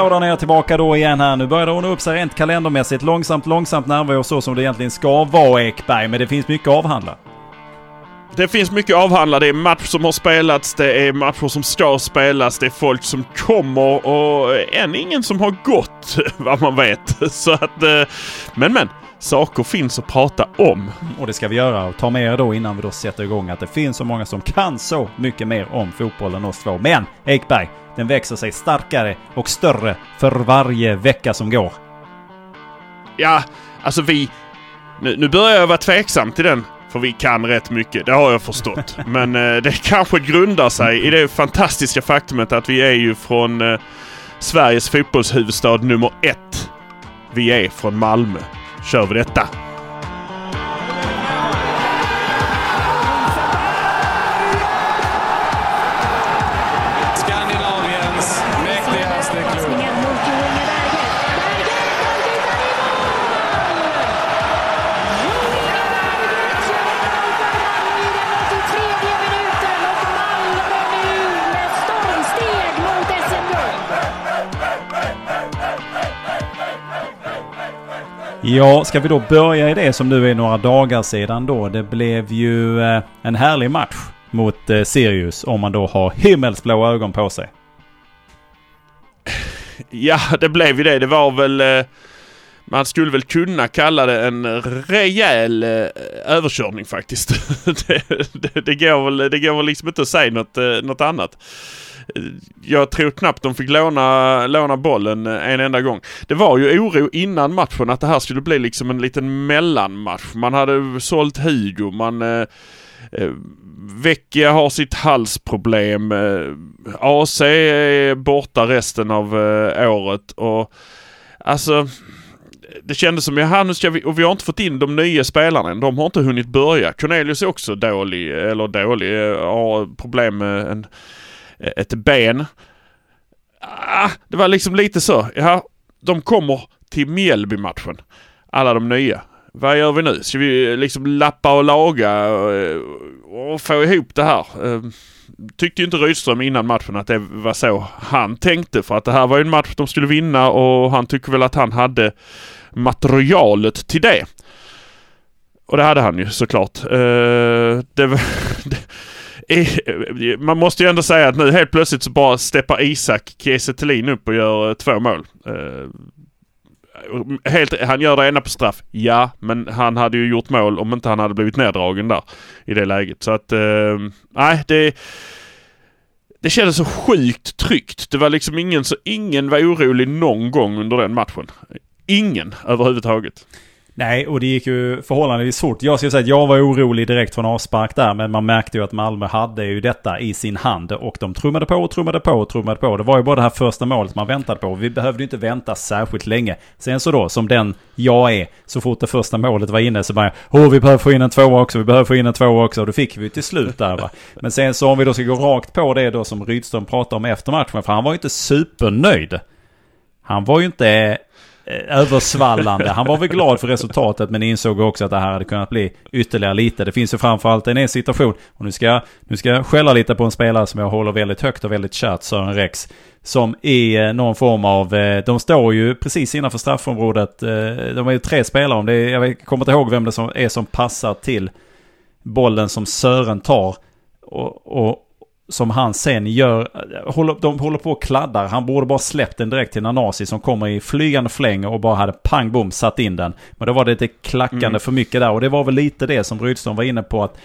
hallå där nere tillbaka då igen här. Nu börjar det ordna upp sig rent kalendermässigt. Långsamt, långsamt närmar vi oss så som det egentligen ska vara Ekberg. Men det finns mycket att avhandla. Det finns mycket att avhandla. Det är matcher som har spelats, det är matcher som ska spelas, det är folk som kommer och än ingen som har gått vad man vet. Så att, eh, men men, saker finns att prata om. Och det ska vi göra. Och ta med er då innan vi då sätter igång att det finns så många som kan så mycket mer om fotboll än oss två. Men Ekberg, den växer sig starkare och större för varje vecka som går. Ja, alltså vi... Nu, nu börjar jag vara tveksam till den. För vi kan rätt mycket, det har jag förstått. Men eh, det kanske grundar sig i det fantastiska faktumet att vi är ju från eh, Sveriges fotbollshuvudstad nummer ett. Vi är från Malmö. Kör vi detta! Ja, ska vi då börja i det som nu är några dagar sedan då. Det blev ju eh, en härlig match mot eh, Sirius om man då har himmelsblå ögon på sig. Ja, det blev ju det. Det var väl... Eh, man skulle väl kunna kalla det en rejäl eh, överkörning faktiskt. det, det, det, går väl, det går väl liksom inte att säga något, eh, något annat. Eh, jag tror knappt de fick låna, låna bollen en enda gång. Det var ju oro innan matchen att det här skulle bli liksom en liten mellanmatch. Man hade sålt Hugo, man... Eh, eh, Vecchia har sitt halsproblem. Eh, AC är borta resten av eh, året och alltså det kändes som, jaha nu ska vi, och vi har inte fått in de nya spelarna än. De har inte hunnit börja. Cornelius är också dålig, eller dålig, har problem med en, ett ben. Ah, det var liksom lite så, ja, de kommer till Mjällby-matchen. Alla de nya. Vad gör vi nu? Ska vi liksom lappa och laga och, och få ihop det här? Ehm, tyckte ju inte Rydström innan matchen att det var så han tänkte för att det här var ju en match de skulle vinna och han tycker väl att han hade materialet till det. Och det hade han ju såklart. Uh, det, var- det, eh, man måste ju ändå säga att nu helt plötsligt så bara steppar Isak Kiese Thelin upp och gör eh, två mål. Uh, Helt, han gör det ena på straff, ja, men han hade ju gjort mål om inte han hade blivit neddragen där i det läget. Så att, eh, nej, det... Det kändes så sjukt tryggt. Det var liksom ingen, så ingen var orolig någon gång under den matchen. Ingen överhuvudtaget. Nej, och det gick ju förhållandevis fort. Jag skulle säga att jag var orolig direkt från avspark där, men man märkte ju att Malmö hade ju detta i sin hand. Och de trummade på och trummade på och trummade på. Det var ju bara det här första målet man väntade på. Vi behövde ju inte vänta särskilt länge. Sen så då, som den jag är, så fort det första målet var inne så bara Åh, vi behöver få in en tvåa också, vi behöver få in en tvåa också. Och då fick vi ju till slut där va. Men sen så om vi då ska gå rakt på det då som Rydström pratade om efter matchen, för han var ju inte supernöjd. Han var ju inte Eh, översvallande. Han var väl glad för resultatet men insåg också att det här hade kunnat bli ytterligare lite. Det finns ju framförallt en situation, och nu ska, jag- nu ska jag skälla lite på en spelare som jag håller väldigt högt och väldigt kärt, Sören Rex. Som i eh, någon form av, eh, de står ju precis innanför straffområdet. De är ju tre spelare, om det är, jag kommer inte ihåg vem det är som passar till bollen som Sören tar. Och, och som han sen gör, håller, de håller på och kladdar. Han borde bara släppt den direkt till Nanasi som kommer i flygande fläng och bara hade pang bom satt in den. Men då var det lite klackande Mm. för mycket där och det var väl lite det som Rydström var inne på att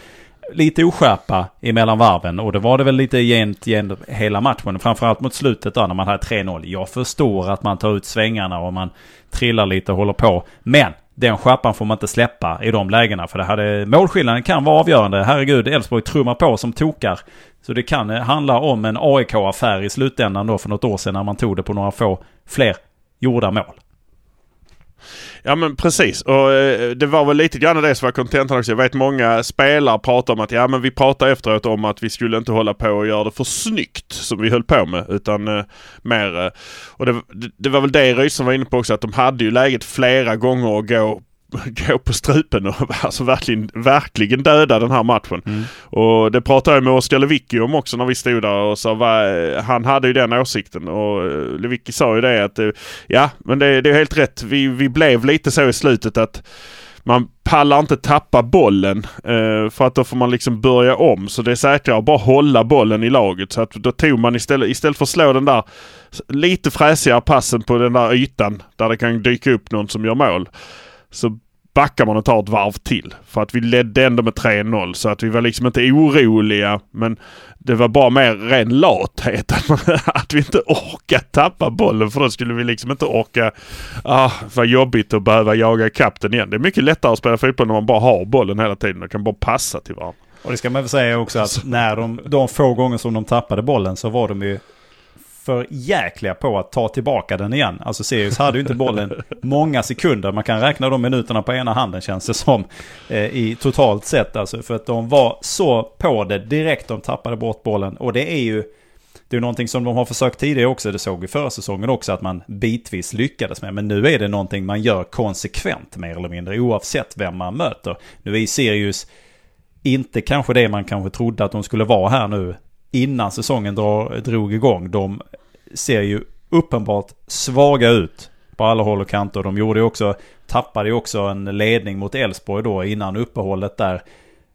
lite oskärpa emellan varven och det var det väl lite jämnt igen hela matchen. Framförallt mot slutet då när man hade 3-0. Jag förstår att man tar ut svängarna och man trillar lite och håller på. Men den skärpan får man inte släppa i de lägena för det hade, målskillnaden kan vara avgörande. Herregud, Elfsborg trummar på som tokar. Så det kan eh, handla om en AIK-affär i slutändan då för något år sedan när man tog det på några få fler gjorda mål. Ja men precis och eh, det var väl lite grann det som var kontentan också. Jag vet många spelare pratar om att ja men vi pratar efteråt om att vi skulle inte hålla på och göra det för snyggt som vi höll på med utan eh, mer eh, och det, det, det var väl det Rydström var inne på också att de hade ju läget flera gånger att gå gå på strupen och alltså verkligen, verkligen döda den här matchen. Mm. Och det pratade jag med Oskar Lewicki om också när vi stod där och sa vad, han hade ju den åsikten och eh, Lewicki sa ju det att eh, ja men det, det är helt rätt. Vi, vi blev lite så i slutet att man pallar inte tappa bollen eh, för att då får man liksom börja om. Så det är säkrare att bara hålla bollen i laget. Så att då tog man istället, istället för att slå den där lite fräsigare passen på den där ytan där det kan dyka upp någon som gör mål. Så backar man och tar ett varv till. För att vi ledde ändå med 3-0 så att vi var liksom inte oroliga men det var bara mer ren lathet att, man, att vi inte orkade tappa bollen för då skulle vi liksom inte orka... Ah, vad jobbigt att behöva jaga ikapp den igen. Det är mycket lättare att spela fotboll när man bara har bollen hela tiden och kan bara passa till varandra. Och det ska man väl säga också att när de, de få gånger som de tappade bollen så var de ju för jäkliga på att ta tillbaka den igen. Alltså Sirius hade ju inte bollen många sekunder. Man kan räkna de minuterna på ena handen känns det som. Eh, I totalt sett alltså. För att de var så på det direkt de tappade bort bollen. Och det är ju... Det är någonting som de har försökt tidigare också. Det såg vi förra säsongen också att man bitvis lyckades med. Men nu är det någonting man gör konsekvent mer eller mindre oavsett vem man möter. Nu är Sirius inte kanske det man kanske trodde att de skulle vara här nu innan säsongen drar, drog igång. De ser ju uppenbart svaga ut på alla håll och kanter. De gjorde ju också, tappade ju också en ledning mot Elfsborg då innan uppehållet där.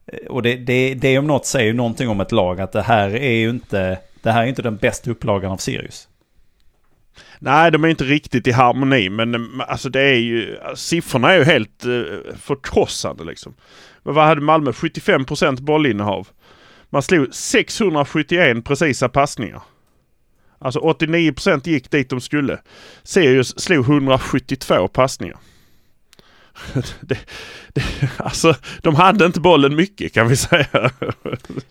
Eh, och det, det, det om något säger ju någonting om ett lag att det här är ju inte, det här är inte den bästa upplagan av Sirius. Nej, de är inte riktigt i harmoni men eh, alltså det är ju, siffrorna är ju helt eh, förkrossande liksom. Men vad hade Malmö? 75% bollinnehav. Man slog 671 precisa passningar. Alltså 89% gick dit de skulle. Sirius slog 172 passningar. Det, det, alltså, de hade inte bollen mycket kan vi säga.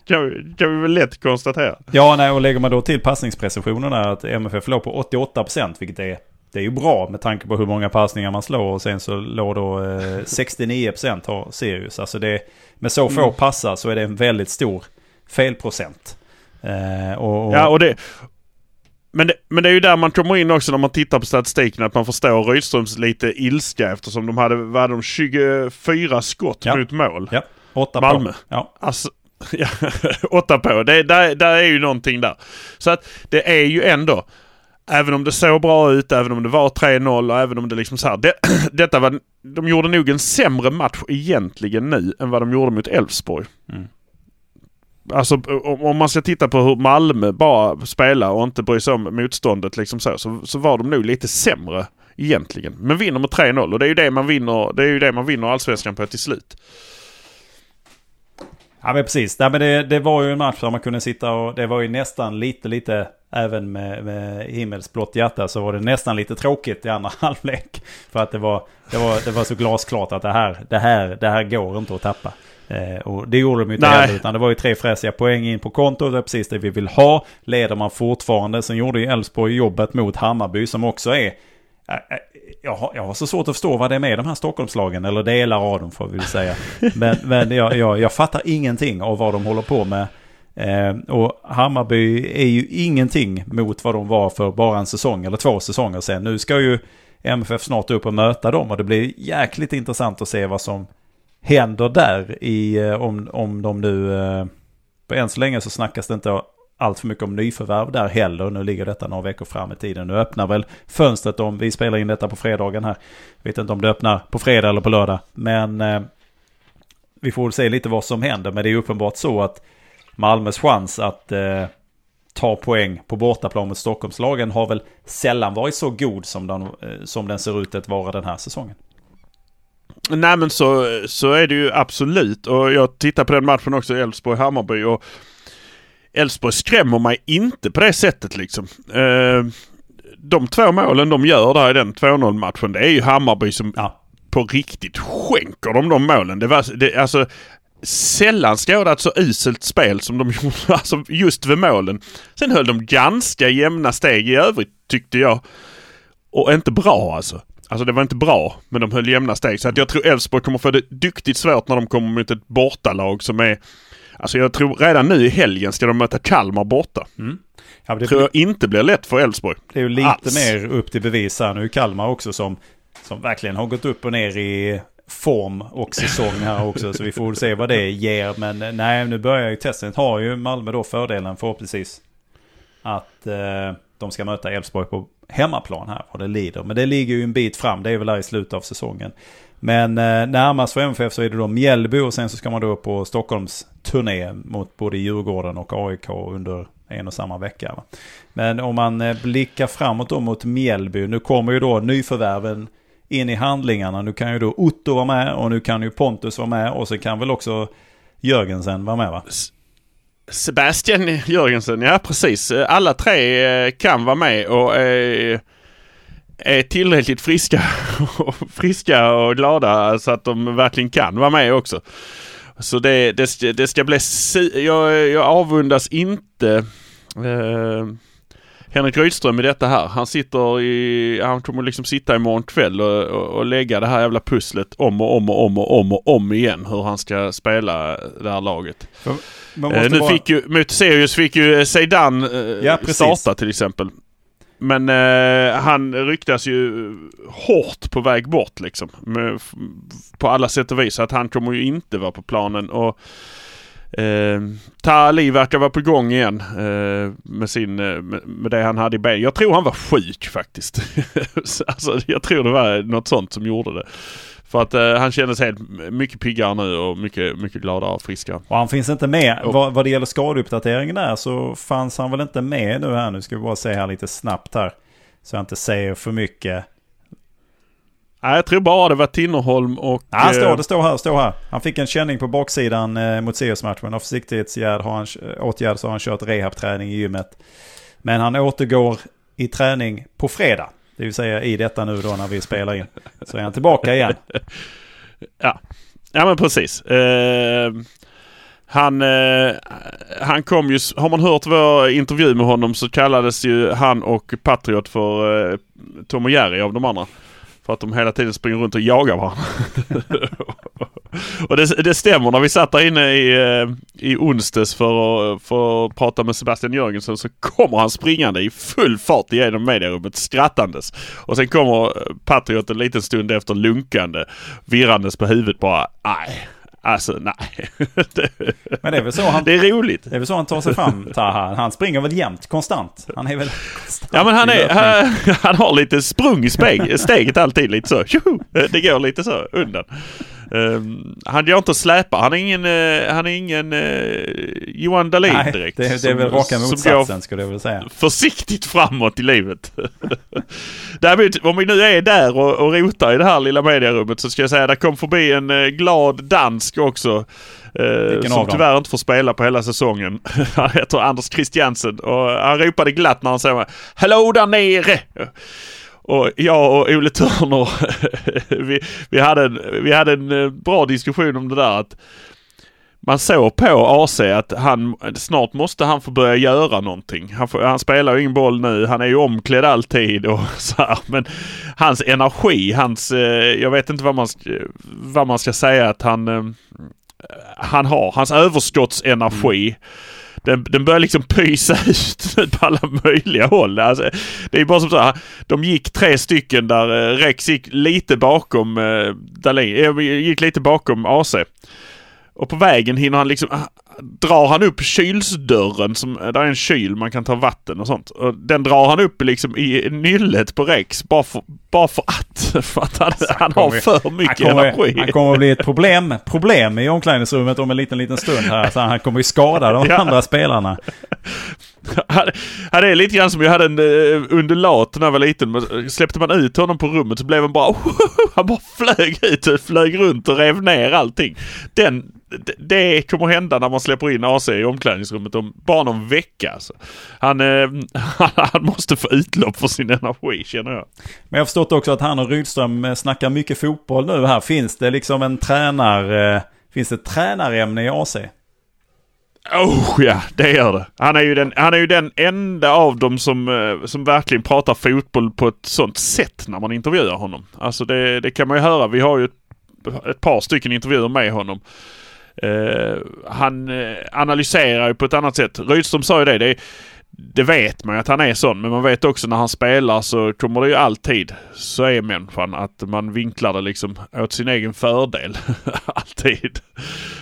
kan, vi, kan vi väl lätt konstatera. Ja, nej, och lägger man då till passningsprecisionen där att MFF låg på 88% vilket är, det är ju bra med tanke på hur många passningar man slår och sen så låg då eh, 69% har Sirius. Alltså det, med så få mm. passar så är det en väldigt stor felprocent. Eh, och, och... Ja, och det, men det, men det är ju där man kommer in också när man tittar på statistiken att man förstår Rydströms lite ilska eftersom de hade, hade de, 24 skott ja. mot mål. Ja, åtta Malmö. på. Ja. Alltså, ja, åtta på. Det, där, där är ju någonting där. Så att det är ju ändå, även om det såg bra ut, även om det var 3-0 och även om det liksom så här. Det, detta var, de gjorde nog en sämre match egentligen nu än vad de gjorde mot Elfsborg. Mm. Alltså om man ska titta på hur Malmö bara spelar och inte bryr sig om motståndet liksom så, så, så var de nog lite sämre egentligen. Men vinner med 3-0 och det är ju det man vinner, det är ju det man vinner allsvenskan på till slut. Ja men precis. Nej, men det, det var ju en match där man kunde sitta och det var ju nästan lite, lite, även med, med himmelsblått hjärta så var det nästan lite tråkigt i andra halvlek. För att det var, det var, det var så glasklart att det här, det här, det här går inte att tappa. Eh, och det gjorde de ju inte heller, utan det var ju tre fräsiga poäng in på kontot. Det är precis det vi vill ha. Leder man fortfarande. Sen gjorde ju Elfsborg jobbet mot Hammarby som också är... Eh, eh, jag har, jag har så svårt att förstå vad det är med de här Stockholmslagen, eller delar av dem får vi väl säga. Men, men jag, jag, jag fattar ingenting av vad de håller på med. Eh, och Hammarby är ju ingenting mot vad de var för bara en säsong eller två säsonger sedan. Nu ska ju MFF snart upp och möta dem och det blir jäkligt intressant att se vad som händer där i, eh, om, om de nu, på än så länge så snackas det inte allt för mycket om nyförvärv där heller. Nu ligger detta några veckor fram i tiden. Nu öppnar väl fönstret om vi spelar in detta på fredagen här. Jag vet inte om det öppnar på fredag eller på lördag. Men eh, vi får väl se lite vad som händer. Men det är uppenbart så att Malmös chans att eh, ta poäng på bortaplan mot Stockholmslagen har väl sällan varit så god som den, eh, som den ser ut att vara den här säsongen. Nej men så, så är det ju absolut och jag tittar på den matchen också, Elfsborg-Hammarby och Elfsborg skrämmer mig inte på det sättet liksom. Eh, de två målen de gör där i den 2-0 matchen det är ju Hammarby som ja. på riktigt skänker dem de målen. Det var, det, alltså, sällan skådat så uselt spel som de gjorde alltså just vid målen. Sen höll de ganska jämna steg i övrigt tyckte jag. Och inte bra alltså. Alltså det var inte bra, men de höll jämna steg. Så att jag tror Elfsborg kommer få det duktigt svårt när de kommer mot ett bortalag som är... Alltså jag tror redan nu i helgen ska de möta Kalmar borta. Mm. Ja, det tror jag inte blir lätt för Elfsborg. Det är ju lite Alls. mer upp till bevis här nu. Kalmar också som, som verkligen har gått upp och ner i form och säsong här också. Så vi får se vad det ger. Men nej, nu börjar ju testet. Har ju Malmö då fördelen förhoppningsvis. Att eh, de ska möta Elfsborg på hemmaplan här. Och det lider. Men det ligger ju en bit fram. Det är väl där i slutet av säsongen. Men eh, närmast för MFF så är det då Mjällby och sen så ska man då på Stockholms turné mot både Djurgården och AIK under en och samma vecka. Va? Men om man eh, blickar framåt då mot Mjällby. Nu kommer ju då nyförvärven in i handlingarna. Nu kan ju då Otto vara med och nu kan ju Pontus vara med och så kan väl också Jörgensen vara med va? Sebastian Jörgensen, ja precis. Alla tre eh, kan vara med och är, är tillräckligt friska och, friska och glada så att de verkligen kan vara med också. Så det, det, det ska bli... Jag, jag avundas inte eh, Henrik Rydström i detta här. Han sitter i... Han kommer liksom sitta imorgon kväll och, och, och lägga det här jävla pusslet om och om och om och om och om igen. Hur han ska spela det här laget. Eh, nu bara... fick ju, mot Sirius fick ju Zeidan eh, Ja, starta till exempel. Men eh, han ryktas ju hårt på väg bort liksom. Med, på alla sätt och vis. Så att han kommer ju inte vara på planen. Och eh, Tali verkar vara på gång igen eh, med, sin, eh, med, med det han hade i ben. Jag tror han var sjuk faktiskt. Så, alltså, jag tror det var något sånt som gjorde det. För att eh, han kändes helt mycket piggare nu och mycket, mycket gladare och friskare. Och han finns inte med. Och- Vad, vad det gäller skadeuppdateringen där så fanns han väl inte med nu här. Nu ska vi bara se här lite snabbt här. Så jag inte säger för mycket. Nej, jag tror bara det var Tinnerholm och... Ja, han eh, står, det står här, står här. Han fick en känning på baksidan eh, mot Sirius-matchen. Av försiktighetsåtgärd har han, åtgärd så har han kört rehabträning i gymmet. Men han återgår i träning på fredag. Det vill säga i detta nu då när vi spelar in. Så är han tillbaka igen. Ja, ja men precis. Eh, han, eh, han kom ju, har man hört vår intervju med honom så kallades ju han och Patriot för eh, Tom och Jerry av de andra. För att de hela tiden springer runt och jagar varandra. och det, det stämmer. När vi satt där inne i, eh, i onsdags för att, för att prata med Sebastian Jörgensen så kommer han springande i full fart igenom medierummet skrattandes. Och sen kommer eh, Patriot en liten stund efter lunkande, virrandes på huvudet bara. Nej, alltså nej. det, Men det är väl så han, det är roligt. det är väl så han tar sig fram, Taha. Han springer väl jämt, konstant. Han är väl konstant Ja men han, är, han, han har lite sprung i speg, steget alltid lite så. Tjoho! Det går lite så undan. Um, han gör inte släpa. Han är ingen, eh, han är ingen eh, Johan Dahlin Nej, direkt. det, det är som- väl raka går motsatsen skulle jag vilja säga. försiktigt framåt i livet. Däremot, om vi nu är där och, och rotar i det här lilla medierummet så ska jag säga att det kom förbi en eh, glad dansk också. Vilken som tyvärr inte får spela på hela säsongen. han heter Anders Christiansen och han ropade glatt när han sa Hallå där nere! Och jag och Ole Törner, vi, vi, hade en, vi hade en eh, bra diskussion om det där att man såg på AC att han, snart måste han få börja göra någonting. Han, får, han spelar ju ingen boll nu, han är ju omklädd alltid och så här. Men hans energi, hans, eh, jag vet inte vad man, ska- vad man ska säga att han, eh, han har. Hans överskottsenergi. Mm. Den, den börjar liksom pysa ut på alla möjliga håll. Alltså, det är bara som så här, de gick tre stycken där eh, Rex gick lite bakom eh, Dahlin, eh, gick lite bakom AC. Och på vägen hinner han liksom, ah, drar han upp kylsdörren, som, där är en kyl man kan ta vatten och sånt. Och den drar han upp liksom i nyllet på Rex bara för, bara för att. För att han, han har för Han mycket kommer, energi. han kommer att bli ett problem, problem i omklädningsrummet om en liten, liten stund här. Så han kommer ju skada de Ja. andra spelarna. Han, han är lite grann som jag hade en uh, undulat när jag var liten. Men Släppte man ut honom på rummet så blev han bara... han bara flög ut flög runt och rev ner allting. Den, d- det kommer hända när man släpper in AC i omklädningsrummet om bara någon vecka. Alltså. Han, eh, han måste få utlopp för sin energi känner jag. Men jag har förstått också att han och Rydström eh, snackar mycket fotboll nu här. Finns det liksom en tränar... eh, Finns det ett tränarämne i AC? Oh ja, det gör det. Han är ju den, han är ju den enda av dem som, eh, som verkligen pratar fotboll på ett sånt sätt när man intervjuar honom. Alltså det, det kan man ju höra. Vi har ju ett, ett par stycken intervjuer med honom. Eh, han eh, analyserar ju på ett annat sätt. Rydström sa ju det. det det vet man ju att han är sån. Men man vet också när han spelar så kommer det ju alltid, så är människan, att man vinklar det liksom åt sin egen fördel. alltid.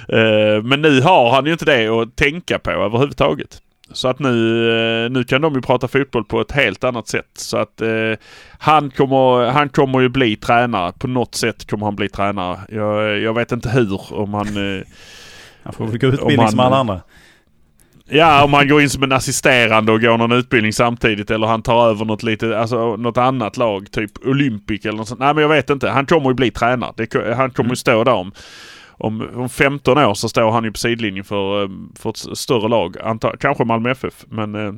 Eh, men nu har han ju inte det att tänka på överhuvudtaget. Så att nu, eh, nu kan de ju prata fotboll på ett helt annat sätt. Så att eh, han, kommer, han kommer ju bli tränare. På något sätt kommer han bli tränare. Jag, jag vet inte hur. Om han... Eh, han får väl gå utbildning som alla andra. Ja, om han går in som en assisterande och går någon utbildning samtidigt eller han tar över något lite, alltså något annat lag, typ Olympic eller något sånt. Nej men jag vet inte. Han kommer ju bli tränare. Det, han kommer ju stå där om, om, om 15 år så står han ju på sidlinjen för, eh, för ett större lag. Antar, kanske Malmö FF men eh,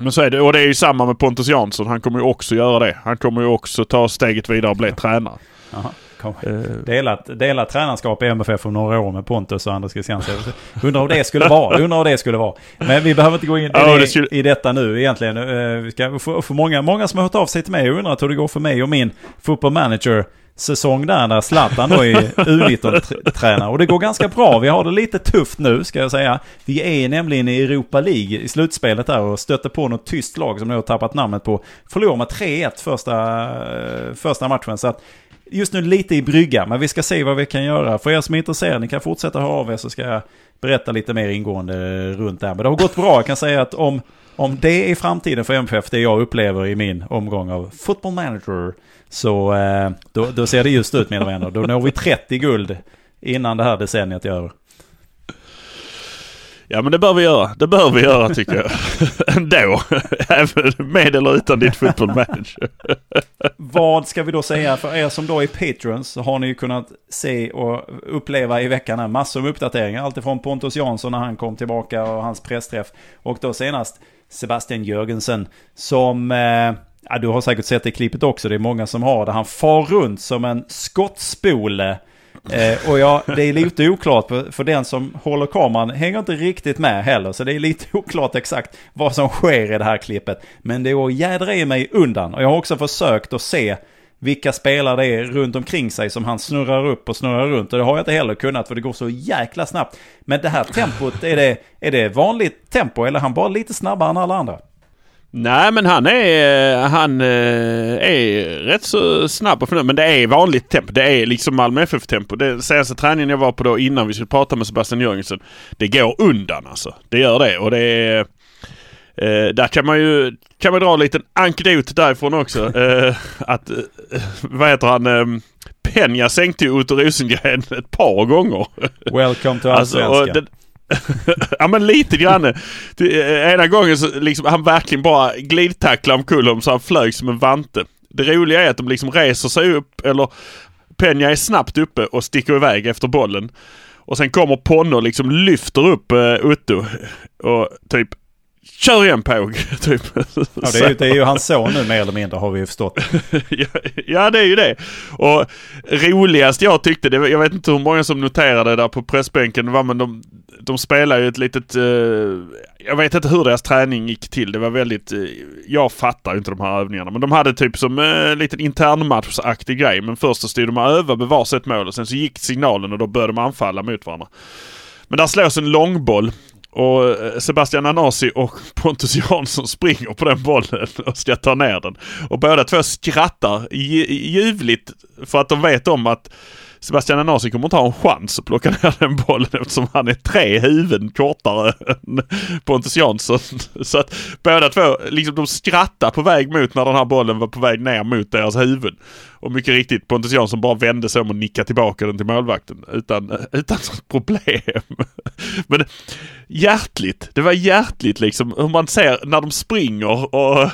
men så är det. Och det är ju samma med Pontus Jansson. Han kommer ju också göra det. Han kommer ju också ta steget vidare och bli tränare. Aha. Eh. Delat, delat tränarskap i MFF om några år med Pontus och Anders Christiansen. Undrar hur det skulle vara. Undrar hur det skulle vara. Men vi behöver inte gå in ja, det skulle... i detta nu egentligen. Vi ska få, få många, många som har hört av sig till mig och undrat hur det går för mig och min football manager säsong där när Zlatan då är U19-tränare. Och det går ganska bra. Vi har det lite tufft nu ska jag säga. Vi är nämligen i Europa League i slutspelet där och stötte på något tyst lag som nu har tappat namnet på. Förlorar med 3-1 första, första matchen. Så att just nu lite i brygga, men vi ska se vad vi kan göra. För er som är intresserade, ni kan fortsätta höra av er så ska jag berätta lite mer ingående runt det här. Men det har gått bra, jag kan säga att om, om det är framtiden för MFF, det jag upplever i min omgång av football manager, så eh, då, då ser det just ut mina vänner. Då når vi 30 guld innan det här decenniet är över. Ja men det bör vi göra. Det bör vi göra tycker jag. Ändå. Även med eller utan ditt football manager. Vad ska vi då säga för er som då är patrons så har ni ju kunnat se och uppleva i veckan här massor med uppdateringar. Alltifrån Pontus Jansson när han kom tillbaka och hans pressträff. Och då senast Sebastian Jörgensen som eh, Ja, du har säkert sett det klippet också. Det är många som har det. Han far runt som en skottspole Eh, och ja, det är lite oklart för, för den som håller kameran hänger inte riktigt med heller. Så det är lite oklart exakt vad som sker i det här klippet. Men det går jädra i mig undan. Och jag har också försökt att se vilka spelare det är runt omkring sig som han snurrar upp och snurrar runt. Och det har jag inte heller kunnat för det går så jäkla snabbt. Men det här tempot, är det, är det vanligt tempo eller är han bara lite snabbare än alla andra? Nej men han är, han eh, är rätt så snabb och förnöjd. Men det är vanligt tempo. Det är liksom Malmö FF-tempo. Den senaste träningen jag var på då innan vi skulle prata med Sebastian Jörgensen. Det går undan alltså. Det gör det och det är... Eh, där kan man ju kan man dra en liten ankdot därifrån också. Eh, att, eh, vad heter han? Eh, Penja sänkte ju Otto Rosengren ett par gånger. Welcome to Allsvenskan. Alltså, ja men lite grann. Eh, ena gången så liksom han verkligen bara glidtacklade omkull honom så han flög som en vante. Det roliga är att de liksom reser sig upp eller Peña är snabbt uppe och sticker iväg efter bollen. Och sen kommer Ponno och liksom lyfter upp uh, Otto och typ Kör igen Påg! Typ. Ja, det, är ju, det är ju hans son nu mer eller mindre har vi ju förstått. ja, det är ju det. Och roligast jag tyckte, det, jag vet inte hur många som noterade där på pressbänken, var men de, de spelar ju ett litet... Uh, jag vet inte hur deras träning gick till. Det var väldigt... Uh, jag fattar inte de här övningarna. Men de hade typ som en uh, liten internmatchaktig grej. Men först så stod de och övade med varsitt mål och sen så gick signalen och då började de anfalla mot varandra. Men där slås en långboll och eh, Sebastian Anasi och Pontus Jansson springer på den bollen och ska ta ner den. Och båda två skrattar ljuvligt för att de vet om att Sebastian Anasi kommer inte ha en chans att plocka ner den bollen eftersom han är tre huvuden kortare än Pontus Jansson. Så att båda två, liksom de skrattar på väg mot när den här bollen var på väg ner mot deras huvud. Och mycket riktigt, Pontus Jansson bara vände sig om och nickade tillbaka den till målvakten utan, utan problem. Men hjärtligt, det var hjärtligt liksom hur man ser när de springer och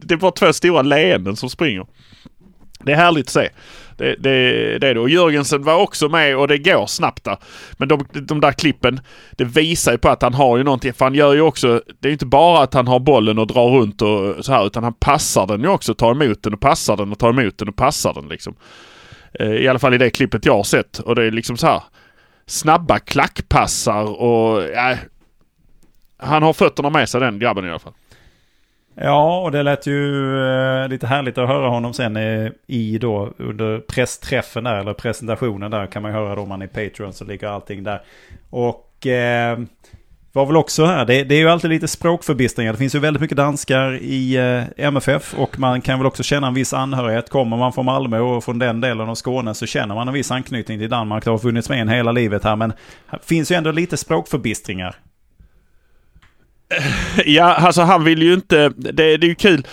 det var två stora leenden som springer. Det är härligt att se. Det, det, det är det. Och Jörgensen var också med och det går snabbt där. Men de, de där klippen, det visar ju på att han har ju någonting. För han gör ju också, det är ju inte bara att han har bollen och drar runt och så här. Utan han passar den ju också. Tar emot den och passar den och tar emot den och passar den liksom. Eh, I alla fall i det klippet jag har sett. Och det är liksom så här snabba klackpassar och Äh, han har fötterna med sig den grabben i alla fall. Ja, och det lät ju eh, lite härligt att höra honom sen eh, i då under pressträffen där, eller presentationen där kan man höra då om man är Patreon så ligger allting där. Och eh, var väl också här, det, det är ju alltid lite språkförbistringar. Det finns ju väldigt mycket danskar i eh, MFF och man kan väl också känna en viss anhörighet. Kommer man från Malmö och från den delen av Skåne så känner man en viss anknytning till Danmark. Det har funnits med en hela livet här men det finns ju ändå lite språkförbistringar. Eh, ja, alltså han vill ju inte... Det, det är ju kul.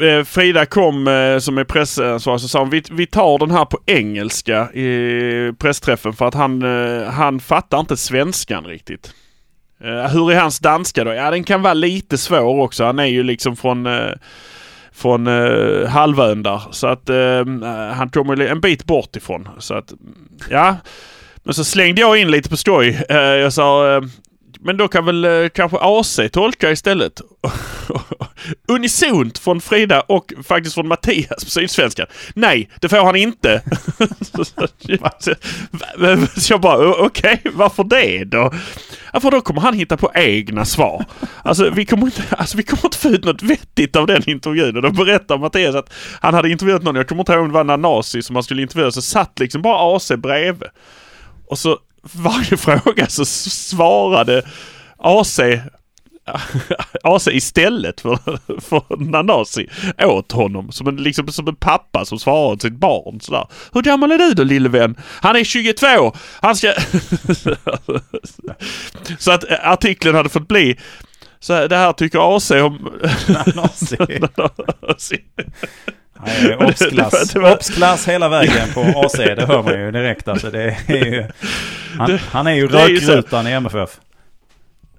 Eh, Frida kom eh, som är pressansvarig så sa hon vi, vi tar den här på engelska i pressträffen för att han, han fattar inte svenskan riktigt. Hur är hans danska då? Ja den kan vara lite svår också. Han är ju liksom från från halvön där. Så att han kommer en bit bort ifrån. Så att ja. Men så slängde jag in lite på skoj. Jag sa men då kan väl eh, kanske AC tolka istället. Unisont från Frida och faktiskt från Mattias på Sydsvenskan. Nej, det får han inte. så jag bara, okej, okay, varför det då? Ja, för då kommer han hitta på egna svar. Alltså vi kommer inte, alltså, vi kommer inte få ut något vettigt av den intervjun. Och då berättar Mattias att han hade intervjuat någon, jag kommer inte ihåg om det var Nanasi som han skulle intervjua, så satt liksom bara AC bredvid. Och så varje fråga så svarade AC AC istället för, för Nanasi åt honom. Som en, liksom, som en pappa som svarar åt sitt barn sådär. Hur gammal är du då lille vän? Han är 22! Han ska... så att artikeln hade fått bli så det här tycker AC om... Nanasi. Obsklass. Obsklass hela vägen på AC, det hör man ju direkt. Alltså, det är ju, han, han är ju rökrutan i MFF.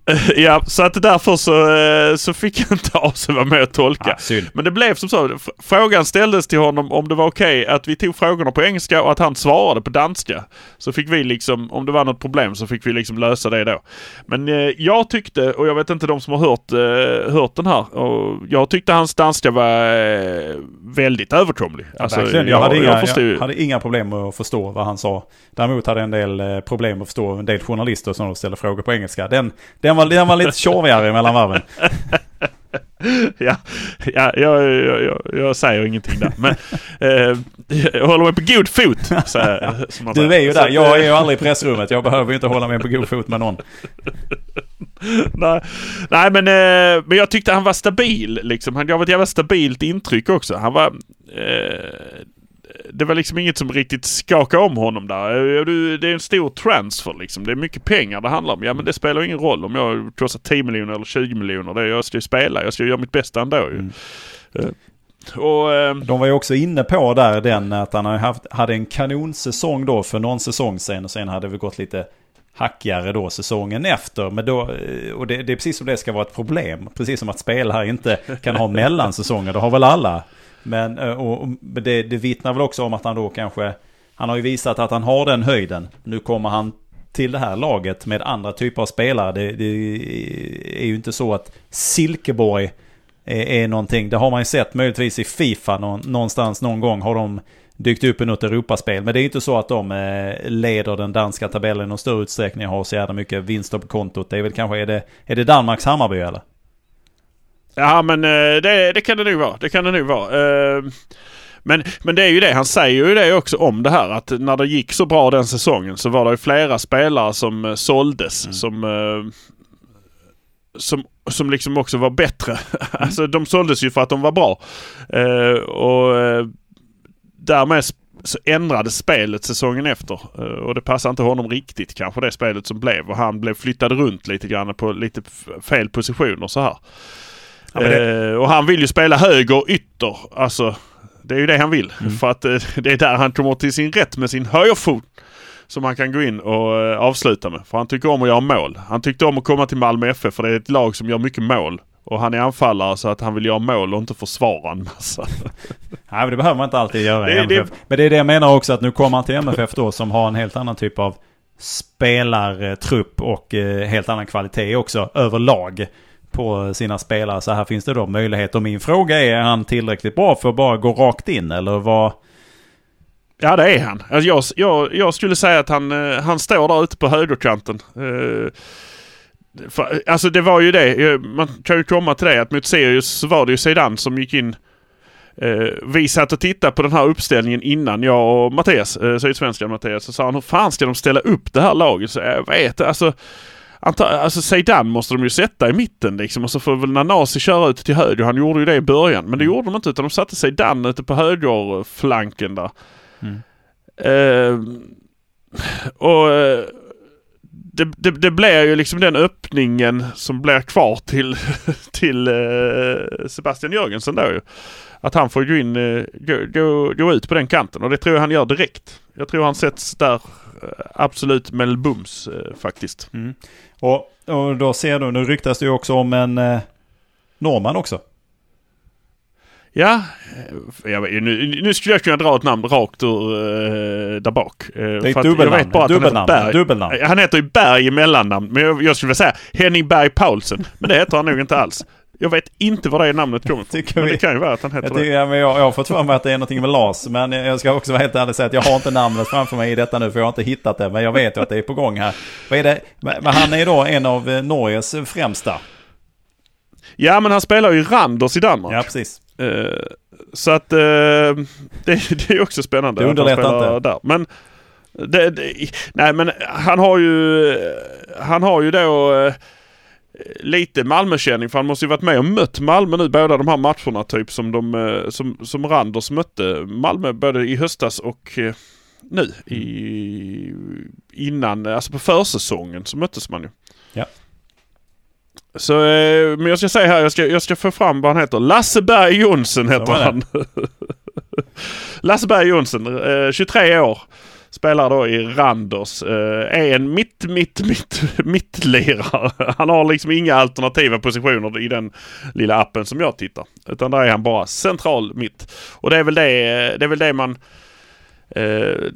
Ja, så att därför så, eh, så fick jag inte AC vara med och tolka. Ja, Men det blev som så. Frågan ställdes till honom om det var okej okay att vi tog frågorna på engelska och att han svarade på danska. Så fick vi liksom, om det var något problem så fick vi liksom lösa det då. Men eh, jag tyckte, och jag vet inte de som har hört, eh, hört den här, och jag tyckte hans danska var eh, väldigt överkomlig. Alltså, jag, jag, hade inga, jag, jag hade inga problem att förstå vad han sa. Däremot hade jag en del eh, problem att förstå en del journalister som ställde frågor på engelska. Den, den, var, den var lite tjorvigare mellan varven. ja, ja jag, jag, jag, jag, säger ingenting där. Men eh, jag håller mig på god fot. Så, du är ju där. Jag är ju aldrig i pressrummet. Jag behöver ju inte hålla mig på god fot med någon. nej, nej men, eh, men jag tyckte han var stabil. Liksom. Han gav ett jävla stabilt intryck också. Han var... Eh, det var liksom inget som riktigt skakade om honom där. Det är en stor transfer liksom. Det är mycket pengar det handlar om. Ja men det spelar ingen roll om jag kostar 10 miljoner eller 20 miljoner. Jag ska ju spela. Jag ska ju göra mitt bästa ändå ju. Mm. Uh, och, uh, De var ju också inne på där den att han haft, hade en kanonsäsong då för någon säsong sen och sen hade vi gått lite hackigare då säsongen efter. Men då, eh, och det, det, är precis som det ska vara ett problem. Precis som att spelare inte kan ha mellansäsonger. Det har väl alla. Men eh, och, och det, det vittnar väl också om att han då kanske... Han har ju visat att han har den höjden. Nu kommer han till det här laget med andra typer av spelare. Det, det är ju inte så att Silkeborg är, är någonting. Det har man ju sett möjligtvis i Fifa någonstans någon gång har de dykt upp i något Europaspel. Men det är inte så att de eh, leder den danska tabellen i någon större utsträckning och har så jävla mycket vinster på kontot. Det är väl kanske, är det, är det Danmarks Hammarby eller? Ja men eh, det, det kan det nog vara. Det kan det nog vara. Eh, men, men det är ju det, han säger ju det också om det här att när det gick så bra den säsongen så var det ju flera spelare som eh, såldes. Mm. Som, som, som liksom också var bättre. Mm. alltså de såldes ju för att de var bra. och därmed så ändrades spelet säsongen efter. Och det passade inte honom riktigt kanske det spelet som blev. Och han blev flyttad runt lite grann på lite fel positioner så här. Ja, det... eh, och han vill ju spela höger ytter. Alltså, det är ju det han vill. Mm. För att eh, det är där han kommer till sin rätt med sin högerfot. Som han kan gå in och eh, avsluta med. För han tycker om att göra mål. Han tyckte om att komma till Malmö FF för det är ett lag som gör mycket mål. Och han är anfallare så att han vill göra mål och inte försvara en massa. Nej men det behöver man inte alltid göra i MFF. Det... Men det är det jag menar också att nu kommer han till MFF då som har en helt annan typ av spelartrupp och helt annan kvalitet också överlag på sina spelare. Så här finns det då möjlighet. Och min fråga är, är han tillräckligt bra för att bara gå rakt in eller vad? Ja det är han. Alltså, jag, jag, jag skulle säga att han, eh, han står där ute på högerkanten. Uh, för, alltså det var ju det, eh, man kan ju komma till det att mot Sirius så var det ju Zidane som gick in. Uh, vi satt och tittade på den här uppställningen innan jag och Mattias, uh, Sydsvenskan Mattias, så sa han hur fan ska de ställa upp det här laget? Så jag vet alltså alltså Zeidan måste de ju sätta i mitten liksom och så får väl Nanasi köra ut till höger. Han gjorde ju det i början men det gjorde de inte utan de satte Zeidan ute på högerflanken där. Mm. Eh, och eh, det, det, det blir ju liksom den öppningen som blir kvar till, till eh, Sebastian Jörgensen då ju. Att han får gå in, eh, gå, gå, gå ut på den kanten och det tror jag han gör direkt. Jag tror han sätts där absolut med bums eh, faktiskt. Mm. Och, och då ser du, nu ryktas det ju också om en eh, norrman också. Ja, eh, jag, nu, nu skulle jag kunna dra ett namn rakt ur eh, där bak. Eh, Det är ett dubbelnamn. Han dubbelnamn. Berg. dubbelnamn. Han heter ju Berg i mellannamn, men jag, jag skulle vilja säga Henning Berg Paulsen. Men det heter han nog inte alls. Jag vet inte var det namnet kommer ifrån. Men det kan ju vara att han heter Jag, det. tycker, ja, men jag, jag har fått för mig att det är någonting med Lars. Men jag ska också vara helt ärlig och säga att jag har inte namnet framför mig i detta nu. För jag har inte hittat det. Men jag vet ju att det är på gång här. Vad är det? Men han är ju då en av eh, Norges främsta. Ja, men han spelar ju Randers i Danmark. Ja, precis. Eh, så att eh, det, det är också spännande. Det underlättar inte. Där. Men, det, det, nej men han har ju, han har ju då eh, lite Malmökänning för han måste ju varit med och mött Malmö nu båda de här matcherna typ som de, eh, som, som Randers mötte Malmö både i höstas och eh, nu i, innan, alltså på försäsongen så möttes man ju. Ja. Så, eh, men jag ska säga här, jag ska, jag ska få fram vad han heter. Lasse Berg Jonsson heter han. Lasse Berg Jonsson, eh, 23 år. Spelar då i Randers. Eh, är en mitt, mitt, mitt, mittlirare. Han har liksom inga alternativa positioner i den lilla appen som jag tittar. Utan där är han bara central mitt. Och det är väl det, det, är väl det man... Eh,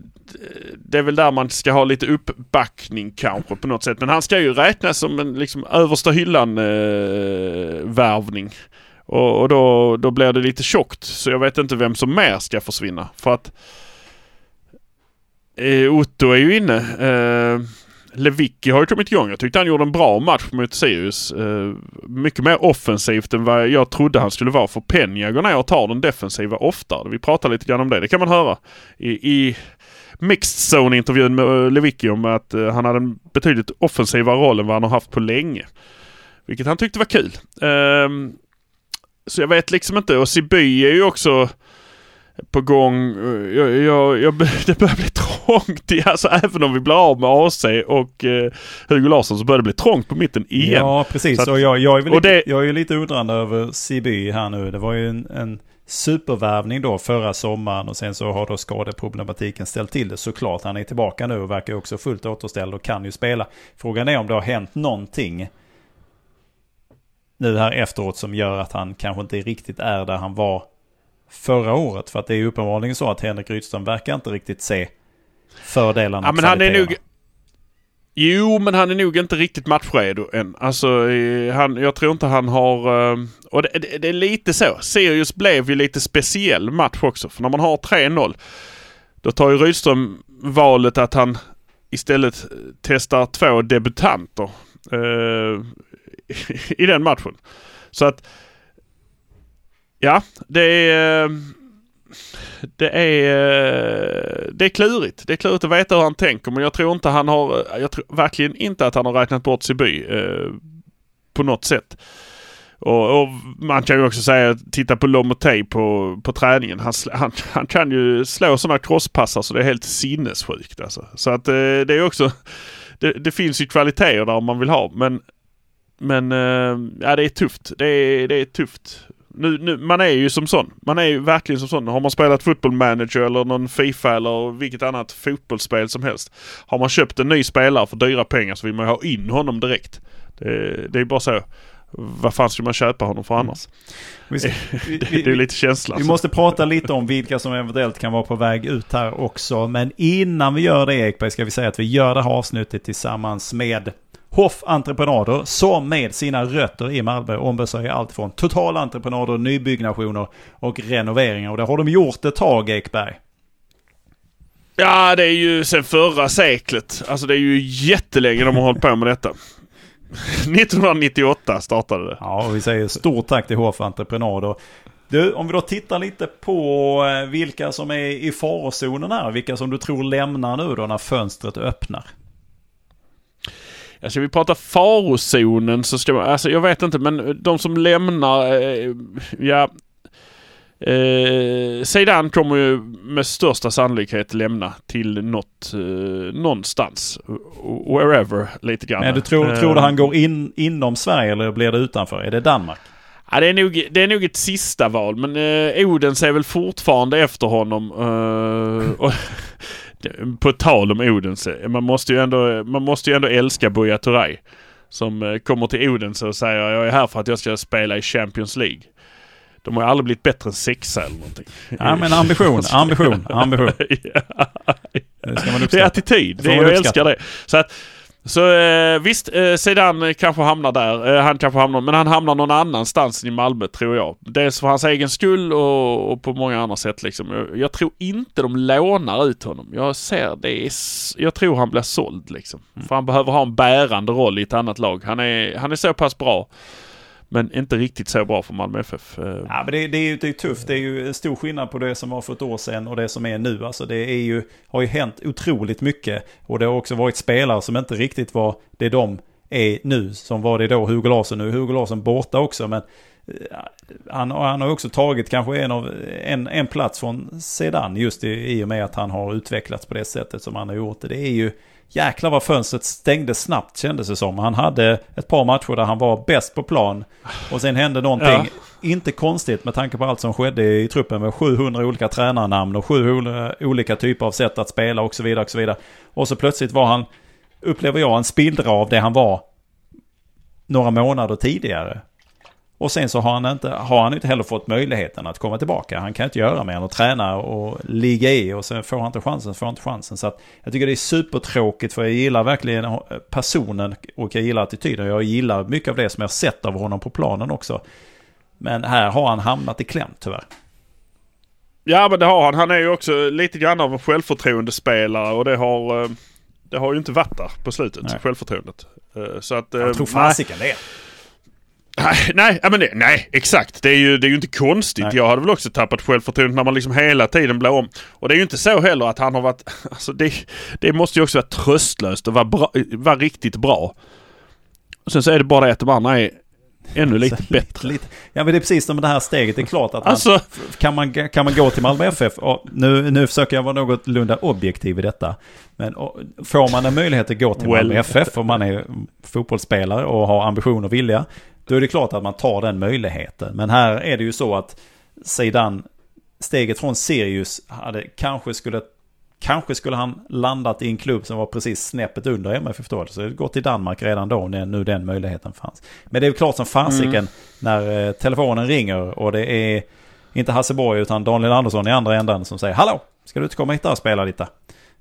det är väl där man ska ha lite uppbackning kanske på något sätt. Men han ska ju räknas som en liksom översta hyllan eh, värvning. Och, och då, då blir det lite tjockt. Så jag vet inte vem som mer ska försvinna. För att eh, Otto är ju inne. Eh, Lewicki har ju kommit igång. Jag tyckte han gjorde en bra match mot Sirius. Eh, mycket mer offensivt än vad jag trodde han skulle vara. För Peña går ner och tar den defensiva oftare. Vi pratar lite grann om det. Det kan man höra i, i Mixed Zone-intervjun med Levicki Lewicki om att eh, han hade en betydligt offensivare roll än vad han har haft på länge. Vilket han tyckte var kul. Ehm, så jag vet liksom inte. Och Siby är ju också på gång. Eh, jag, jag, jag, det börjar bli tråkigt trångt. i- Alltså även om vi blir av med AC och eh, Hugo Larsson så börjar det bli trångt på mitten igen. Ja, precis. Att- och jag, jag, är väl och lite, det- jag är lite undrande över CB här nu. Det var ju en, en supervärvning då förra sommaren och sen så har då skadeproblematiken ställt till det såklart. Han är tillbaka nu och verkar också fullt återställd och kan ju spela. Frågan är om det har hänt någonting nu här efteråt som gör att han kanske inte riktigt är där han var förra året. För att det är ju uppenbarligen så att Henrik Rydström verkar inte riktigt se fördelarna Ja men han är nog... Jo men han är nog inte riktigt matchredo än. Alltså eh, han, jag tror inte han har... eh, Och det, det, det är lite så. Sirius blev ju lite speciell match också. För när man har 3-0 då tar ju Rydström valet att han istället testar två debutanter eh, i den matchen. Så att... Ja, det är det är, eh, det är klurigt. Det är klurigt att veta hur han tänker men jag tror inte han har, eh, jag tror verkligen inte att han har räknat bort Siby eh, på något sätt. Och, och man kan ju också säga, titta på Lomotey på, på träningen. Han, han, han kan ju slå sådana crosspassar så det är helt sinnessjukt alltså. Så att eh, det är också, det, det finns ju kvaliteter där om man vill ha men men eh, ja, det är tufft. Det är, det är tufft. Nu, nu, man är ju som sån. Man är ju verkligen som sån. Har man spelat football manager eller någon Fifa eller vilket annat fotbollsspel som helst. Har man köpt en ny spelare för dyra pengar så vill man ju ha in honom direkt. Det, det är bara så. Vad fan ska man köpa honom för annars? Vi, vi, Det, vi, det är lite känsla. Vi måste prata lite om vilka som eventuellt kan vara på väg ut här också. Men innan vi gör det Ekberg ska vi säga att vi gör det här avsnittet tillsammans med Hoff Entreprenader som med sina rötter i Malmö ombesörjer allt från totalentreprenader, nybyggnationer och renoveringar. Och det har de gjort ett tag Ekberg. Ja, det är ju sen förra seklet. Alltså det är ju jättelänge de har hållit på med detta. 1998 startade det. Ja, och vi säger stort tack till Hoff Entreprenader. Du, om vi då tittar lite på eh, vilka som är i farozonen här. Vilka som du tror lämnar nu då när fönstret öppnar. Alltså vi pratar farozonen så ska man, alltså jag vet inte men de som lämnar, eh, ja. Eh, Zeidan kommer ju med största sannolikhet lämna till något, eh, någonstans. Wherever lite grann. Men du tror, Eh, tror du han går in inom Sverige eller blir det utanför? Är det Danmark? Ja, det, är nog, det är nog ett sista val men eh, Odens är väl fortfarande efter honom. Eh, och, på tal om Odense, man måste ju ändå, man måste ju ändå älska Buya Turay. Som eh, kommer till Odense och säger jag är här för att jag ska spela i Champions League. De har ju aldrig blivit bättre än sexa eller någonting. Ja men ambition, ambition, ambition. ja. Det ska man Det är attityd. Det jag älskar det. Så, att, så eh, visst, eh, Zidane kanske hamnar där. Eh, han kanske hamnar, men han hamnar någon annanstans i Malmö tror jag. Dels för hans egen skull och, och på många andra sätt liksom. Jag, jag tror inte de lånar ut honom. Jag ser det. Är, jag tror han blir såld liksom. Mm. För han behöver ha en bärande roll i ett annat lag. Han är, han är så pass bra. Men inte riktigt så bra för Malmö FF. Eh. Ja, men det, det, är ju, det är tufft. Det är ju stor skillnad på det som var för ett år sedan och det som är nu. Alltså det är ju, har ju hänt otroligt mycket. Och det har också varit spelare som inte riktigt var det de är nu. Som var det då Hugo Larsson. Nu är Hugo Larsson borta också. Men eh, han, han har också tagit kanske en, av, en, en plats från sedan. Just i, i och med att han har utvecklats på det sättet som han har gjort. Det är ju jäklar vad fönstret stängde snabbt kändes det som. Han hade ett par matcher där han var bäst på plan. Och sen hände någonting Ja. inte konstigt med tanke på allt som skedde i truppen med 700 olika tränarnamn och 700 olika typer av sätt att spela och så vidare. Och så vidare. Och så plötsligt var han, upplever jag, en spillra av det han var några månader tidigare. Och sen så har han inte, har han inte heller fått möjligheten att komma tillbaka. Han kan inte göra mer än att träna och ligga i och sen får han inte chansen får han inte chansen. Så att jag tycker det är supertråkigt för jag gillar verkligen personen och jag gillar attityden. Jag gillar mycket av det som jag sett av honom på planen också. Men här har han hamnat i kläm tyvärr. Ja men det har han. Han är ju också lite grann av en självförtroendespelare och det har, eh, det har ju inte varit där på slutet. Nej. Självförtroendet. Eh, Så att, eh, Jag tror nej. fasiken det. Nej, nej, men det, nej, exakt. Det är ju, det är ju inte konstigt. Nej. Jag hade väl också tappat självförtroendet när man liksom hela tiden blir om. Och det är ju inte så heller att han har varit... Alltså det, det måste ju också vara tröstlöst och vara, bra, vara riktigt bra. Och sen så är det bara det att de andra är ännu lite Så bättre. Lite, ja men det är precis som det här steget. Det är klart att man, Alltså, kan, man, kan man gå till Malmö FF, och nu, nu försöker jag vara något lunda objektiv i detta. Men och, får man en möjlighet att gå till Well. Malmö FF och man är fotbollsspelare och har ambition och vilja. Då är det klart att man tar den möjligheten. Men här är det ju så att sedan steget från Sirius hade kanske skulle Kanske skulle han landat i en klubb som var precis snäppet under MFF då. Så det gått till Danmark redan då när nu den möjligheten fanns. Men det är klart som fasiken Mm. när eh, telefonen ringer och det är inte Hasse Borg utan Daniel Andersson i andra änden som säger Hallå! Ska du inte komma hit och spela lite?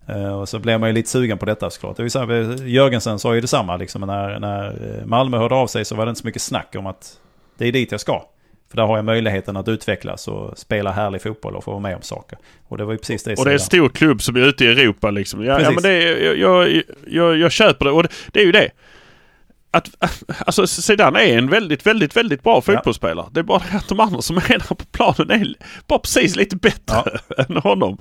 Eh, och så blev man ju lite sugen på detta såklart. Det så här, Jörgensen sa ju detsamma liksom. När, när eh, Malmö hörde av sig så var det inte så mycket snack om att det är dit jag ska. För där har jag möjligheten att utvecklas och spela härlig fotboll och få vara med om saker. Och det var ju precis det och det är en stor klubb som är ute i Europa liksom. Ja, ja men det är, jag, jag, jag, jag köper det. Och det, det är ju det. Att, alltså Zidane är en väldigt, väldigt, väldigt bra fotbollsspelare. Det är bara det att de andra som är där på planen är bara precis lite bättre än honom.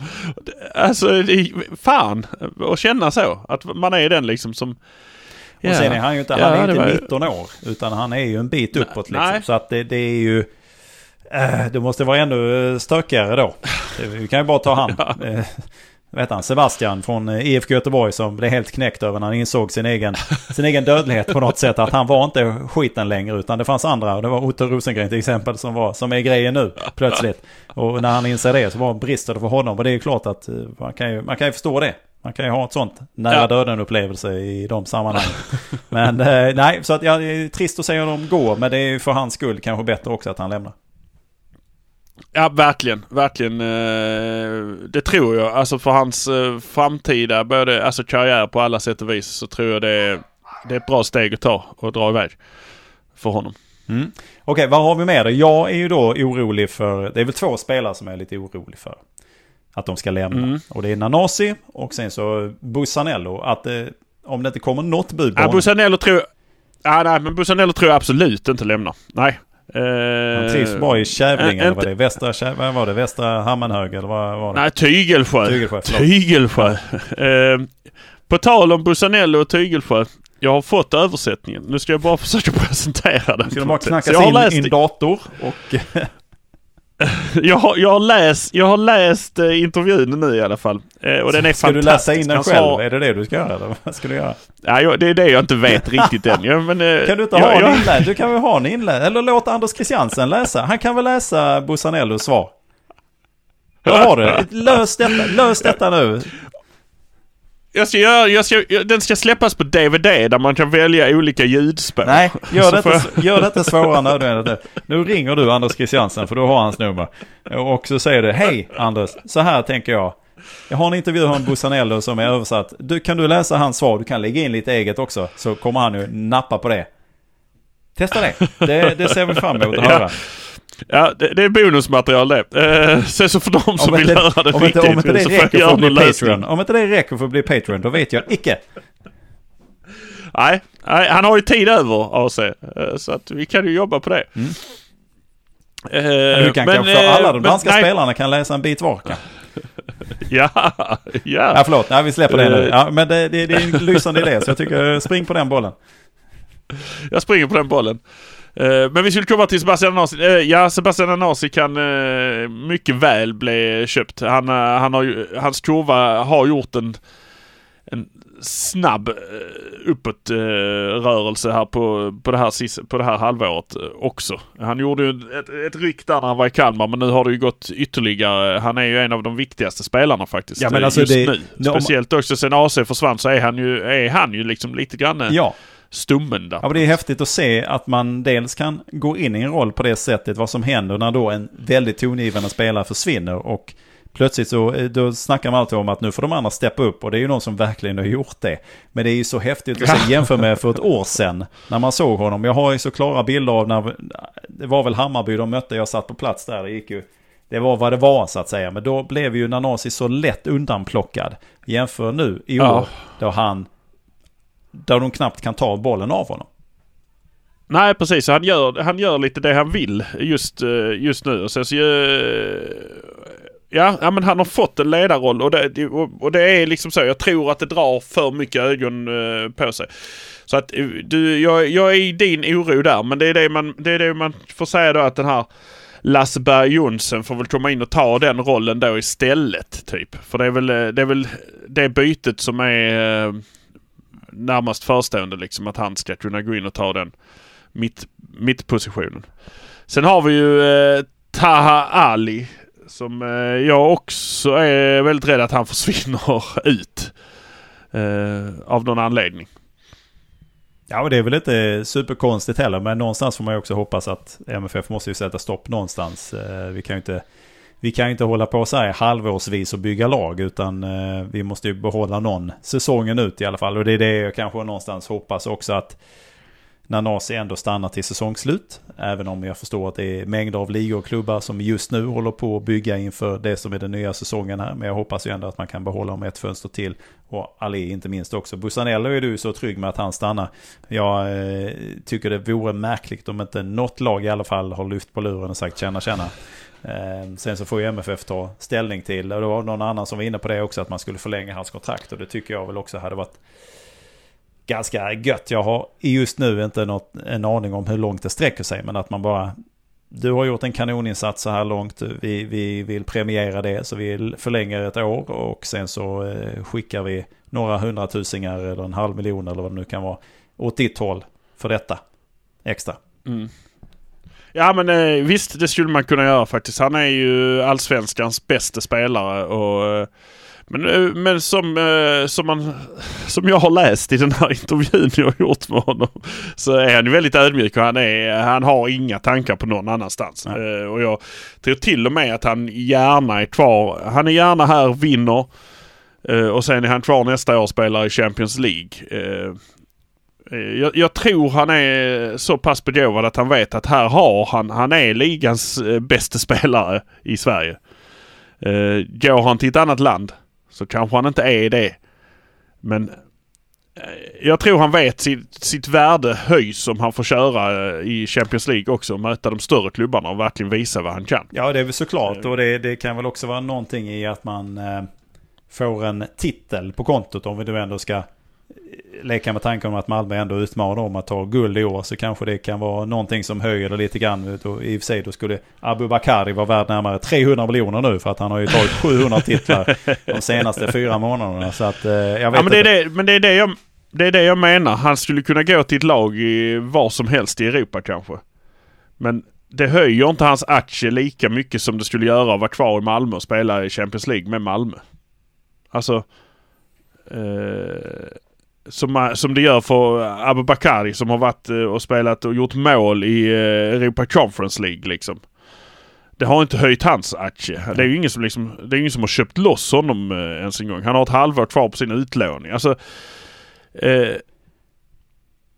Alltså, det är, fan att känna så. Att man är den liksom som... Och sen är han ju inte, Ja, han är inte var ju- 19 år. Utan han är ju en bit Nej, uppåt liksom. nej. Så att det, det är ju... Eh, det måste vara ännu eh, stökigare då. Vi kan ju bara ta han. Heter han? Sebastian från eh, IFK Göteborg som blev helt knäckt över när han insåg sin egen, sin egen dödlighet på något sätt. Att han var inte skiten längre utan det fanns andra. Och det var Otto Rosengren till exempel som, var, som är grejen nu plötsligt. Och när han inser det så var brister det för honom. Och det är ju klart att eh, man kan ju, man kan ju förstå det. Man kan ju ha ett sånt nära Ja. döden upplevelse i de sammanhangen. Men eh, nej, så att ja, det är trist att se honom gå. Men det är ju för hans skull kanske bättre också att han lämnar. Ja, verkligen. Verkligen. eh, Det tror jag. Alltså för hans eh, framtida både, alltså karriär på alla sätt och vis så tror jag det är, det är ett bra steg att ta och dra iväg. För honom. Mm. Okej, vad har vi med då? Jag är ju då orolig för... Det är väl två spelare som jag är lite orolig för. Att de ska lämna. Mm. Och det är Nanasi och sen så Bussanello. Att eh, om det inte kommer något bud på Ja, honom. Busanello tror Ja, nej, men Busanello tror jag absolut inte lämnar. Nej. Eh, Han trivs bra i Kävlinge. eller vad det är. Västra, vad var det? Västra Hammenhög eller vad var det? Nej, Tygelsjö. Tygelsjö. Tygelsjö. Eh, på tal om Busanello och Tygelsjö. Jag har fått översättningen. Nu ska jag bara försöka presentera den. Ska de bara något sätt. knacka Så jag, har in i en dator och... jag, har, jag, har läst, jag har läst eh, intervjun nu i alla fall. Eh, och den är Ska du fantastisk. läsa in den själv? Är det det du ska göra eller vad ska du göra? Ja, jag, det är det jag inte vet riktigt än. Ja, men, eh, Kan du inte jag, ha en jag, inläst? Du kan väl ha en inläst? Eller låt Anders Christiansen läsa. Han kan väl läsa Bussanellos svar? Vad har du? Lös detta, lös detta nu. Jag ska göra, jag ska, jag- den ska släppas på DVD där man kan välja olika ljudspår. Nej, gör Så det, får inte, gör det inte svårare än nödvändigt nu. Ringer du Anders Christiansen för du har hans nummer. Och så säger du, hej Anders, så här tänker jag. Jag har en intervju med Bussanello som är översatt. Du, kan du läsa hans svar? Du kan lägga in lite eget också. Så kommer han ju nappa på det. Testa det. Det, det ser vi fram emot att höra. Ja, det, det är bonusmaterial det. Eh, sen så för de som Om vill inte, höra det om, inte, riktigt om inte det så får jag göra någon lösning. Patreon. Om inte det räcker för att bli Patreon, då vet jag icke. Nej, nej, han har ju tid över AC. eh, Så att vi kan ju jobba på det. Mm. Eh, Du kan men, kanske eh, alla de danska nej, spelarna kan läsa en bit var. Ja, Ja, ja. förlåt. Nej, vi släpper det nu. Eh. Ja, men det, det, det är en lysande idé, så jag tycker spring på den bollen. Jag springer på den bollen. Eh, Men vi skulle komma till Sebastian Anasi. Eh, Ja, Sebastian Anasi kan eh, mycket väl bli köpt. Han, han har hans kurva har gjort en, en snabb uppåtrörelse här på, på, det här, på det här halvåret också. Han gjorde ju ett, ett ryck där när han var i Kalmar men nu har det ju gått ytterligare. Han är ju en av de viktigaste spelarna faktiskt Ja, men alltså just det- nu. Speciellt också sen AC försvann så är han ju, är han ju liksom lite grann Ja. Stummen där. Ja, det är häftigt att se att man dels kan gå in i en roll på det sättet, vad som händer när då en väldigt tongivande spelare försvinner och plötsligt så eh, då snackar man alltid om att nu får de andra steppa upp och det är ju någon som verkligen har gjort det. Men det är ju så häftigt att se jämför med för ett år sedan när man såg honom. Jag har ju så klara bilder av när, det var väl Hammarby de mötte, jag satt på plats där, det gick ju det var vad det var så att säga. Men då blev ju Nanasi så lätt undanplockad. Jämför nu i år Ja. då han där de knappt kan ta bollen av honom. Nej precis, han gör, han gör lite det han vill just, eh, just nu. Och sen så, eh, ja, ja men han har fått en ledarroll och det, och, det är liksom så. Jag tror att det drar för mycket ögon eh, på sig. Så att du, jag, jag är i din oro där men det är det man, det är det man får säga då att den här Lasse Berg Jonsson får väl komma in och ta den rollen då istället typ. För det är väl det, är väl det bytet som är närmast förestående liksom att han ska kunna gå in och ta den mitt, mittpositionen. Sen har vi ju eh, Taha Ali som eh, jag också är väldigt rädd att han försvinner ut. Eh, av någon anledning. Ja, och det är väl inte superkonstigt heller, men någonstans får man ju också hoppas att MFF måste ju sätta stopp någonstans. Eh, Vi kan ju inte, vi kan ju inte hålla på så här halvårsvis och bygga lag, utan eh, vi måste ju behålla någon säsongen ut i alla fall. Och det är det jag kanske någonstans hoppas också att Nanasi ändå stannar till säsongslut. Även om jag förstår att det är mängder av ligor och klubbar som just nu håller på att bygga inför det som är den nya säsongen här. Men jag hoppas ju ändå att man kan behålla om ett fönster till. Och Ali inte minst också. Bussanello är du så trygg med att han stannar. Jag eh, tycker det vore märkligt om inte något lag i alla fall har lyft på luren och sagt tjena tjena. Ehm, sen så får ju MFF ta ställning till, och det var någon annan som var inne på det också, att man skulle förlänga hans kontrakt. Och det tycker jag väl också hade varit ganska gött. Jag har just nu inte något, en aning om hur långt det sträcker sig, men att man bara... Du har gjort en kanoninsats så här långt. Vi, vi vill premiera det, så vi förlänger ett år och sen så eh, skickar vi några hundratusingar eller en halv miljon eller vad det nu kan vara åt ditt håll för detta extra. Mm. Ja men eh, visst, det skulle man kunna göra faktiskt. Han är ju allsvenskans bästa spelare och eh, men, eh, men som, som, man, som jag har läst i den här intervjun jag har gjort med honom så är han ju väldigt ödmjuk och han, är, han har inga tankar på någon annanstans. Eh, Och jag tror till och med att han gärna är kvar. Han är gärna här, vinner och sen är han kvar nästa år och spelar i Champions League. Eh, Eh, Jag, jag tror han är så pass begåvad att han vet att här har han, han är ligans eh, bästa spelare i Sverige. Eh, går han till ett annat land så kanske han inte är det. Men eh, jag tror han vet sitt, sitt värde höjs om han får köra eh, i Champions League också och möta de större klubbarna och verkligen visa vad han kan. Ja, det är väl såklart. Och det, det kan väl också vara någonting i att man eh, får en titel på kontot om vi nu ändå ska leka med tanken om att Malmö ändå utmanar om att ta guld i år så kanske det kan vara någonting som höjer det lite grann. Och I och för sig då skulle Abu Bakari vara värd närmare 300 miljoner nu för att han har ju tagit 700 titlar de senaste fyra månaderna. Så att eh, jag vet Ja, men det är det, men det är det jag... Det är det jag menar. Han skulle kunna gå till ett lag i var som helst i Europa kanske. Men det höjer inte hans aktie lika mycket som det skulle göra att vara kvar i Malmö och spela i Champions League med Malmö. Alltså... Eh, som, som det gör för Abu Bakari som har varit eh, och spelat och gjort mål i eh, Europa Conference League liksom. Det har inte höjt hans aktie. Det är ju ingen som, liksom, det är ingen som har köpt loss honom eh, ens en gång. Han har ett halvår kvar på sin utlåning. Alltså, eh,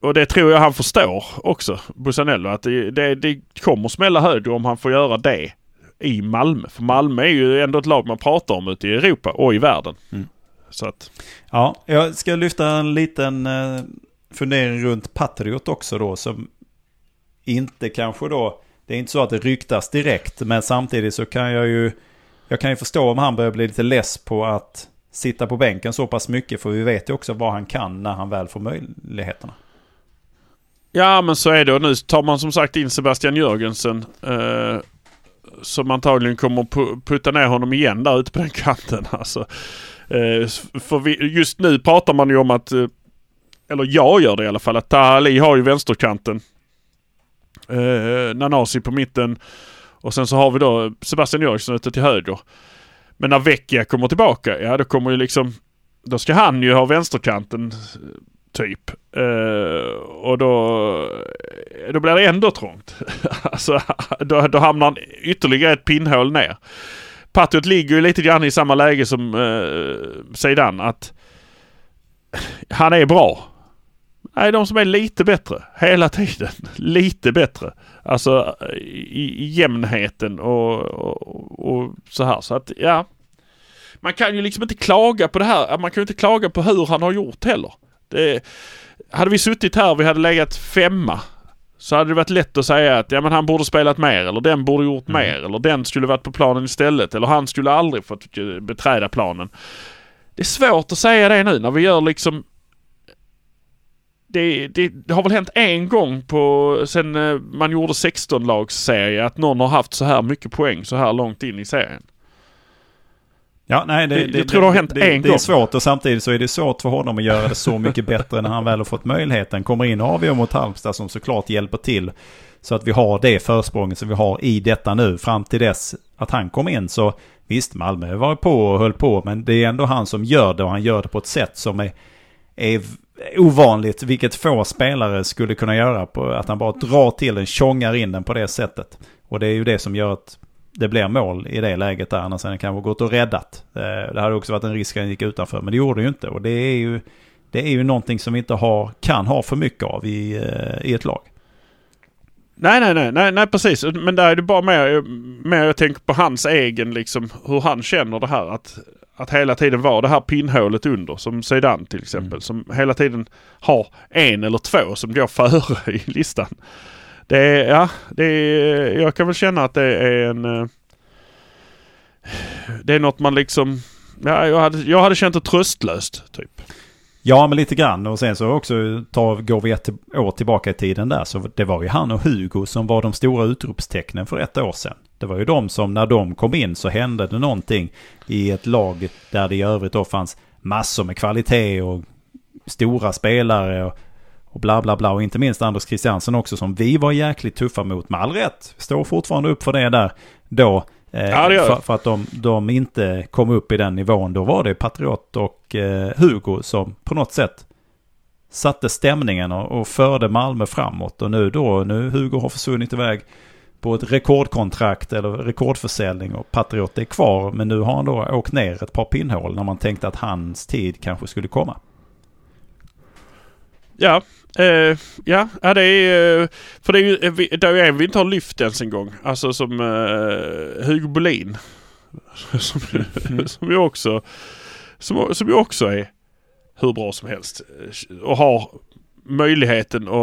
och det tror jag han förstår också, Busanello. Att det, det, det kommer smälla högre om han får göra det i Malmö. För Malmö är ju ändå ett lag man pratar om ute i Europa och i världen. Mm. Så att, Ja, jag ska lyfta en liten eh, fundering runt Patriot också då som inte kanske då, det är inte så att det ryktas direkt men samtidigt så kan jag ju, jag kan ju förstå om han börjar bli lite less på att sitta på bänken så pass mycket för vi vet ju också vad han kan när han väl får möjligheterna. ja men så är det och nu tar man som sagt in Sebastian Jörgensen. Eh, som antagligen kommer pu- putta ner honom igen där ute på den kanten. Alltså, Eh, för vi, just nu pratar man ju om att, eh, eller jag gör det i alla fall, att Taha Ali har ju vänsterkanten. Eh, Nanasi på mitten. Och sen så har vi då Sebastian Jörgensen ute till höger. Men när Vecchia kommer tillbaka, ja då kommer ju liksom, då ska han ju ha vänsterkanten typ. Eh, och då, eh, då blir det ändå trångt. alltså, då, då hamnar han ytterligare ett pinnhål ner. Patriot ligger ju lite grann i samma läge som eh, Zeidan att han är bra. Nej, de som är lite bättre hela tiden. Lite bättre. Alltså i, i jämnheten och, och, och så här. Så att ja. Man kan ju liksom inte klaga på det här. Man kan ju inte klaga på hur han har gjort heller. Det, hade vi suttit här och vi hade legat femma så hade det varit lätt att säga att ja, men han borde spelat mer eller den borde gjort Mm. mer eller den skulle varit på planen istället eller han skulle aldrig fått eh, beträda planen. Det är svårt att säga det nu när vi gör liksom det, det, det har väl hänt en gång på sen eh, man gjorde 16-lagsserie att någon har haft så här mycket poäng så här långt in i serien. Ja, nej, det, Jag tror det har hänt det, en det är gång. svårt och samtidigt så är det svårt för honom att göra det så mycket bättre när han väl har fått möjligheten. Kommer in avgör mot Halmstad som såklart hjälper till. Så att vi har det försprånget som vi har i detta nu. Fram till dess att han kom in så visst, Malmö var på och höll på. Men det är ändå han som gör det och han gör det på ett sätt som är, är ovanligt. Vilket få spelare skulle kunna göra. På att han bara drar till den, tjongar in den på det sättet. Och det är ju det som gör att det blir mål i det läget där. Annars hade han kanske gått och räddat. Eh, Det hade också varit en risk att han gick utanför. Men det gjorde det ju inte. Och det är ju, det är ju någonting som vi inte har, kan ha för mycket av i, eh, i ett lag. Nej, nej, nej, nej, nej precis. Men där är det bara mer, mer jag tänker på hans egen liksom hur han känner det här att, att hela tiden vara det här pinnhålet under som Zeidan till exempel. Mm. Som hela tiden har en eller två som går före i listan. Det är, ja, det är, jag kan väl känna att det är en... Eh, det är något man liksom... Ja, jag hade, jag hade känt det tröstlöst typ. Ja, men lite grann. Och sen så också tar, går vi ett år tillbaka i tiden där. Så det var ju han och Hugo som var de stora utropstecknen för ett år sedan. Det var ju de som när de kom in så hände det någonting i ett lag där det i övrigt då fanns massor med kvalitet och stora spelare och, och bla bla bla. Och inte minst Anders Christiansen också som vi var jäkligt tuffa mot med all rätt. Står fortfarande upp för det där då. Eh, Ja, för, för att de, de inte kom upp i den nivån. Då var det Patriot och eh, Hugo som på något sätt satte stämningen och, och förde Malmö framåt. Och nu då, nu Hugo har försvunnit iväg på ett rekordkontrakt eller rekordförsäljning och Patriot är kvar. Men nu har han då åkt ner ett par pinnhål när man tänkte att hans tid kanske skulle komma. Ja, eh, ja, ja det är... eh, För det är ju eh, det är en vi inte har lyft ens en gång. Alltså som eh, Hugo Bolin. som, som ju också... Som, som ju också är hur bra som helst. Och har möjligheten att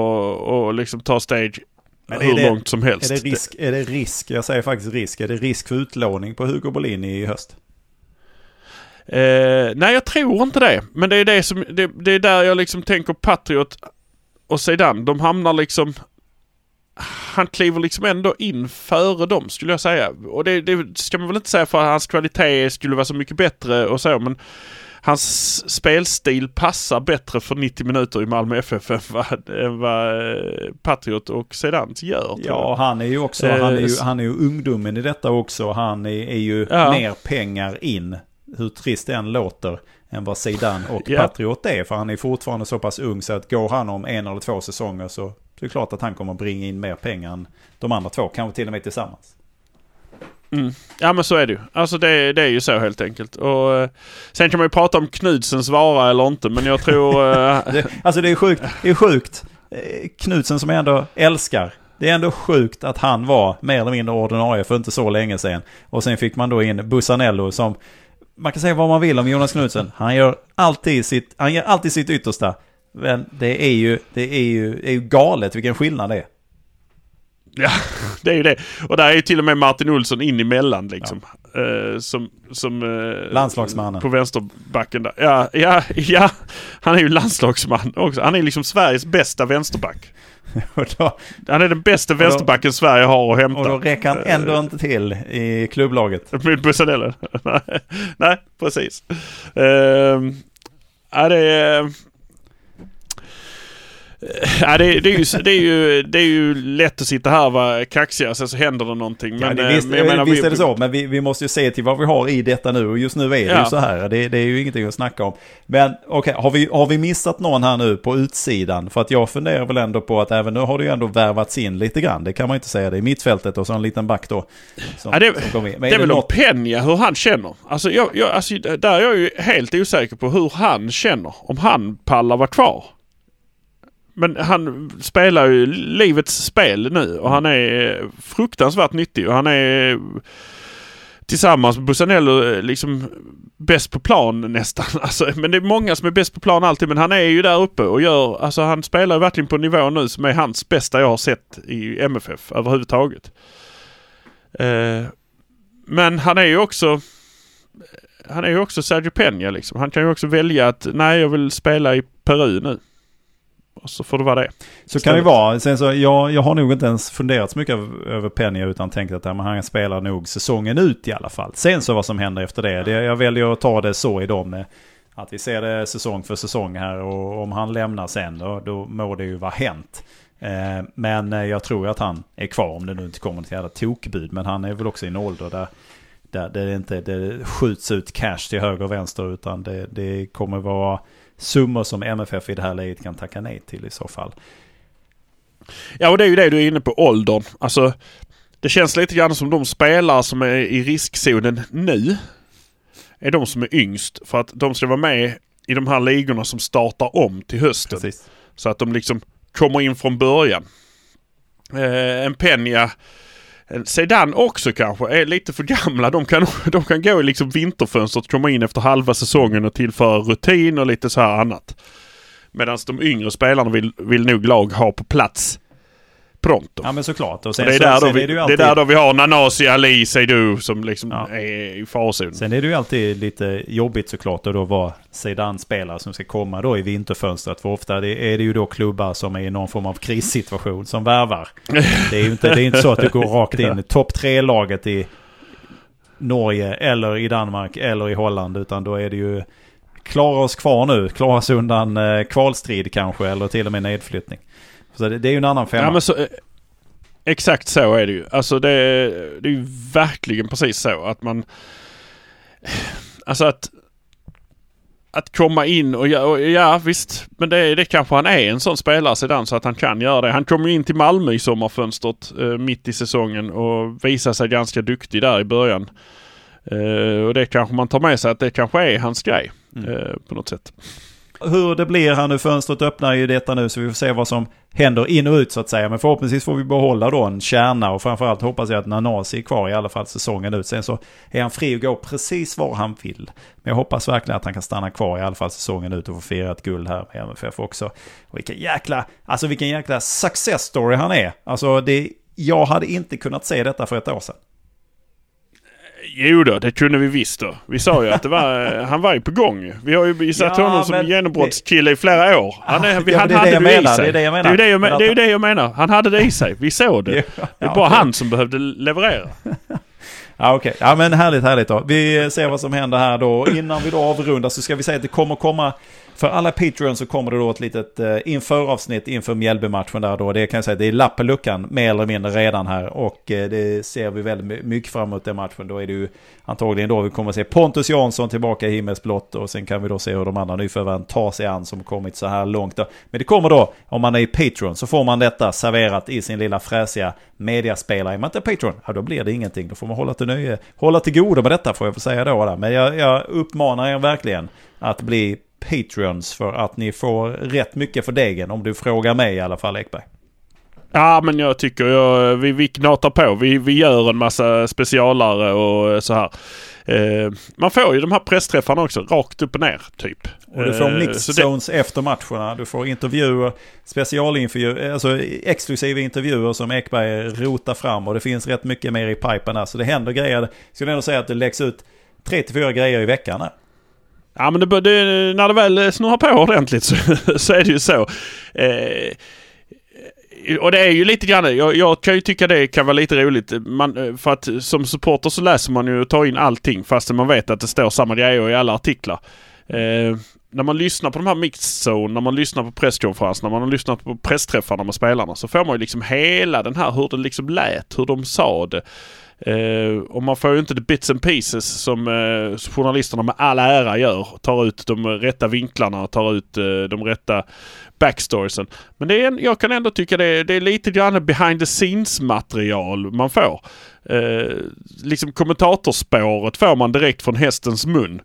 och liksom ta stage Men hur det- långt som helst. Är det risk, är det risk, jag säger faktiskt risk, är det risk för utlåning på Hugo Bolin i höst? Eh, nej, jag tror inte det. Men det är, det, som, det, det är där jag liksom tänker Patriot och Zidane. De hamnar liksom... Han kliver liksom ändå in före dem skulle jag säga. Och det, det ska man väl inte säga för att hans kvalitet skulle vara så mycket bättre och så. Men hans spelstil passar bättre för 90 minuter i Malmö FF än vad, än vad eh, Patriot och Sedans gör. Ja, han är ju också, Eh, han är ju, s- han är ju ungdomen i detta också. Han är, är ju Ja. mer pengar in, hur trist det än låter, än vad Zidane och Ja. Patriot är. För han är fortfarande så pass ung så att går han om en eller två säsonger så det är klart att han kommer bringa in mer pengar än de andra två, kanske till och med tillsammans. Mm. Ja men så är det ju. Alltså det, det är ju så helt enkelt. Och, eh, sen kan man ju prata om Knudsens vara eller inte men jag tror... eh, Det, alltså det är sjukt. Det är sjukt. Eh, Knutsen som jag ändå älskar. Det är ändå sjukt att han var mer eller mindre ordinarie för inte så länge sedan. Och sen fick man då in Bussanello som... Man kan säga vad man vill om Jonas Knutsen. Han gör alltid sitt, han gör alltid sitt yttersta. Men det är ju, det är ju, det är ju galet vilken skillnad det är. Ja, det är ju det. Och där är ju till och med Martin Olsson in emellan liksom. Eh, som... som eh, Landslagsmannen. På vänsterbacken där. Ja, ja, ja. Han är ju landslagsman också. Han är liksom Sveriges bästa vänsterback. Då, Han är den bästa då- vänsterbacken Sverige har att hämta. och då räcker han ändå inte till i klubblaget. Med Bussanello? Nej, Nej, precis. Uh, ja, det är... Ja, det, det, är ju, det, är ju, det är ju lätt att sitta här och vara kaxiga sen så händer det någonting. Ja, Men, det, eh, visst, men jag menar, visst vi- är det så, men vi, vi måste ju se till vad vi har i detta nu. Och just nu är det Ja. ju så här. Det, det är ju ingenting att snacka om. Men okej, har, vi, har vi missat någon här nu på utsidan? För att jag funderar väl ändå på att även nu har det ju ändå värvats in lite grann. Det kan man inte säga. Det är mittfältet och så en liten back då. Som, Ja, det, som kom in. Men det är är väl om något- Peña, hur han känner. Alltså, jag, jag, alltså, där är jag ju helt osäker på hur han känner. Om han pallar vara kvar. Men han spelar ju livets spel nu och han är fruktansvärt nyttig och han är tillsammans med Busanello eh, liksom bäst på plan nästan. Alltså, men det är många som är bäst på plan alltid men han är ju där uppe och gör, alltså han spelar verkligen på en nivå nu som är hans bästa jag har sett i MFF överhuvudtaget. Eh, men han är ju också han är ju också Sergio Peña liksom. Han kan ju också välja att nej jag vill spela i Peru nu. Och så får det vara det. Så kan det vara. Sen så, jag, jag har nog inte ens funderat så mycket över, Peña utan tänkt att ja, men han spelar nog säsongen ut i alla fall. Sen så vad som händer efter det, det jag väljer att ta det så i dem. eh, Att vi ser det säsong för säsong här och om han lämnar sen då, då må det ju vara hänt. Eh, men eh, jag tror att han är kvar om det nu inte kommer till jävla tokbud. Men han är väl också i en ålder där, där det inte det skjuts ut cash till höger och vänster utan det, det kommer vara summor som MFF i det här läget kan tacka nej till i så fall. Ja och det är ju det du är inne på, åldern. Alltså det känns lite grann som de spelare som är i riskzonen nu är de som är yngst. För att de ska vara med i de här ligorna som startar om till hösten. Precis. Så att de liksom kommer in från början. Eh, en Peña, Eh, sedan också kanske, är lite för gamla. De kan, de kan gå i liksom vinterfönstret, komma in efter halva säsongen och tillföra rutin och lite så här annat. Medan de yngre spelarna vill, vill nog lag ha på plats pronto. Ja men såklart. Och Och sen, det, är så, där sen då vi, det ju det är alltid, där då vi har Nanasi, Ali, Seydou som liksom Ja. är i farzonen. Sen är det ju alltid lite jobbigt såklart att då vara Zidane-spelare som ska komma då i vinterfönstret. För ofta det- är det ju då klubbar som är i någon form av krissituation som värvar. Det är ju inte, det är inte så att du går rakt in topp tre-laget i Norge eller i Danmark eller i Holland. Utan då är det ju klara oss kvar nu, klara oss undan eh, kvalstrid kanske eller till och med nedflyttning. Så det, det är ju en annan femma. Ja, så, eh, exakt så är det ju. Alltså det, det är ju verkligen precis så att man... Alltså att... Att komma in och, ja- och ja visst, men det, det kanske han är en sån spelare sedan så att han kan göra det. Han kom ju in till Malmö i sommarfönstret eh, mitt i säsongen och visade sig ganska duktig där i början. Eh, och det kanske man tar med sig att det kanske är hans grej Mm. eh, på något sätt hur det blir här nu. Fönstret öppnar ju detta nu så vi får se vad som händer in och ut så att säga. Men förhoppningsvis får vi behålla då en kärna och framförallt hoppas jag att Nanasi är kvar i alla fall säsongen ut. Sen så är han fri att gå precis var han vill. Men jag hoppas verkligen att han kan stanna kvar i alla fall säsongen ut och få fira ett guld här med MFF också. Och vilken jäkla, alltså vilken jäkla success story han är. Alltså det, jag hade inte kunnat se detta för ett år sedan. Jo då, det kunde vi visst då. Vi sa ju att det var, han var ju på gång. Vi har ju satt Ja, honom som men- genombrottskille i flera år. Han, är, Ja, han det det hade det i menar, sig. det är det jag menar. Det är ju det det, det jag menar. Han hade det i sig. Vi såg det. Ja, Det är bara han som behövde leverera. Ja okej, ja men härligt härligt då. Vi ser vad som händer här då. Innan vi då avrundar så ska vi säga att det kommer komma för alla Patreons så kommer det då ett litet eh, införavsnitt inför Mjällby-matchen där då. Det kan jag säga, det är lappeluckan mer eller mindre redan här. Och eh, det ser vi väldigt mycket fram emot den matchen. Då är det ju antagligen då vi kommer att se Pontus Jansson tillbaka i himmelsblått. Och sen kan vi då se hur de andra nyförvärven tar sig an som kommit så här långt. Då. Men det kommer då, om man är i Patreon, så får man detta serverat i sin lilla fräsiga mediaspelare. Är man inte Patreon, ja då blir det ingenting. Då får man hålla till nöje, hålla till godo med detta får jag väl säga då. Men jag, jag uppmanar er verkligen att bli Patreons för att ni får rätt mycket för degen. Om du frågar mig i alla fall Ekberg. Ja, men jag tycker jag, vi, vi knatar på. Vi, vi gör en massa specialare och så här. Eh, man får ju de här pressträffarna också, rakt upp och ner typ. Och du får Eh, så det- efter matcherna. Du får intervjuer, specialintervjuer, alltså exklusiva intervjuer som Ekberg rotar fram. Och det finns rätt mycket mer i pipen där. Så det händer grejer. Skulle ändå säga att det läggs ut 3-4 grejer i veckan här. Ja men det, det, när det väl snurrar på ordentligt så, så är det ju så. Eh, och det är ju lite grann, jag, jag kan ju tycka det kan vara lite roligt. Man, eh, för att eh, som supporter så läser man ju och tar in allting fastän man vet att det står samma grejer i alla artiklar. Eh, när man lyssnar på de här mixed zone, när man lyssnar på presskonferenserna, när man lyssnar på pressträffarna med spelarna så får man ju liksom hela den här hur det liksom lät, hur de sa det. Eh, och man får ju inte the bits and pieces som eh, journalisterna med all ära gör. Tar ut de rätta vinklarna, tar ut eh, de rätta backstoriesen. Men det är, en- jag kan ändå tycka det är, det är lite grann behind the scenes material man får. Eh, liksom kommentatorspåret får man direkt från hästens mun.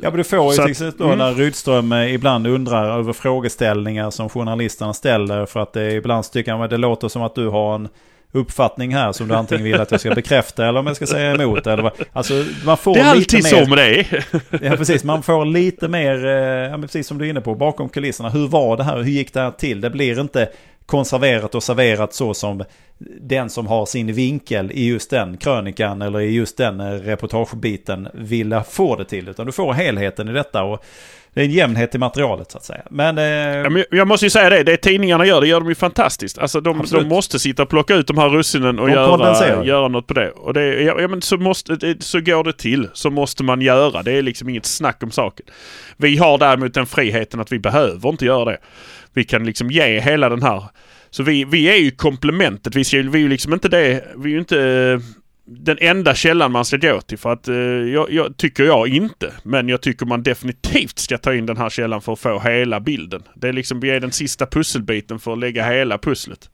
Ja men du får ju till exempel mm. när Rydström eh, ibland undrar över frågeställningar som journalisterna ställer. För att det ibland tycker att det låter som att du har en uppfattning här som du antingen vill att jag ska bekräfta eller om jag ska säga emot. Eller vad. Alltså man får Det är alltid så med det. Ja precis, man får lite mer, eh, ja, precis som du är inne på, bakom kulisserna. Hur var det här? Hur gick det här till? Det blir inte konserverat och serverat så som den som har sin vinkel i just den krönikan eller i just den eh, reportagebiten vill få det till. Utan du får helheten i detta och det är en jämnhet i materialet så att säga. Men, eh, Ja, men jag måste ju säga det, det tidningarna gör, det gör de ju fantastiskt. Alltså de, de måste sitta och plocka ut de här russinen och göra, göra något på det. Och det, ja, ja, men så, måste, det, så går det till. Så måste man göra. Det är liksom inget snack om saken. Vi har däremot den friheten att vi behöver inte göra det. Vi kan liksom ge hela den här... Så vi, vi är ju komplementet. Vi, ska, vi är ju liksom inte det... Vi är ju inte eh, den enda källan man ska gå till. För att eh, jag, jag tycker jag inte. Men jag tycker man definitivt ska ta in den här källan för att få hela bilden. Det är liksom, vi är den sista pusselbiten för att lägga hela pusslet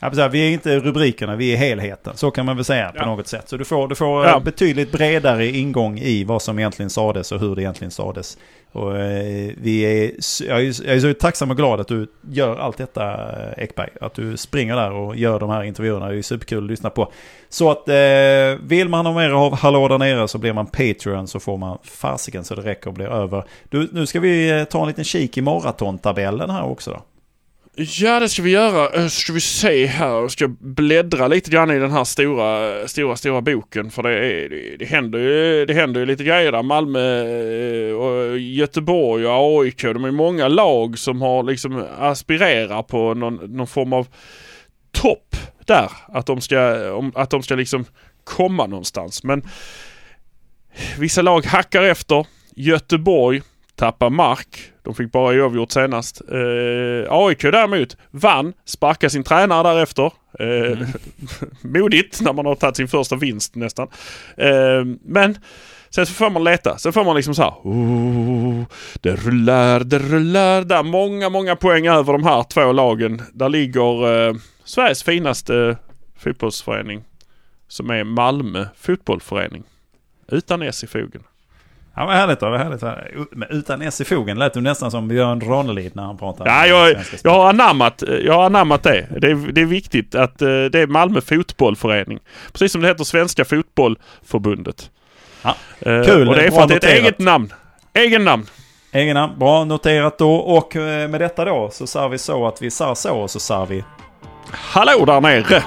ja, vi är inte rubrikerna, vi är helheten. Så kan man väl säga på Ja. något sätt. Så du får, du får eh, Ja. betydligt bredare ingång i vad som egentligen sades och hur det egentligen sades. Och, eh, vi är, jag, är, jag är så tacksam och glad att du gör allt detta eh, Ekberg. Att du springer där och gör de här intervjuerna. Det är superkul att lyssna på. Så att eh, vill man ha mer av Hallå där nere så blir man Patreon så får man fasiken så det räcker och blir över. Du, nu ska vi eh, ta en liten kik i maratontabellen här också då. Ja, det ska vi göra. Eh, ska vi se här. Jag ska bläddra lite grann i den här stora, stora, stora boken. För det, är, det, det, händer, ju, det händer ju lite grejer där. Malmö eh, och Göteborg och AIK. De är många lag som har liksom aspirerar på någon, någon form av topp där. Att de ska, att de ska liksom komma någonstans. Men vissa lag hackar efter. Göteborg tappar mark. De fick bara oavgjort senast. Eh, AIK däremot vann, sparkade sin tränare därefter. Eh, modigt när man har tagit sin första vinst nästan. Eh, men sen så får man leta. Sen får man liksom så här. Oh, det rullar, det rullar. Där många, många poäng över de här två lagen. Där ligger eh, Sveriges finaste fotbollsförening. Som är Malmö fotbollförening. Utan S i fogen. Ja men härligt då, är härligt. Men utan S i fogen lät du nästan som Björn Ranelid när han pratade. Ja, jag, jag, har anammat, jag har anammat det. Det är, det är viktigt att eh, det är Malmö fotbollförening. Precis som det heter Svenska fotbollförbundet. Ja, Eh, kul. Och det är för att det är ett noterat. eget namn. Egen namn. Egen namn, bra noterat då. Och eh, med detta då så sa vi så att vi sa så och så sa vi Hallå där nere!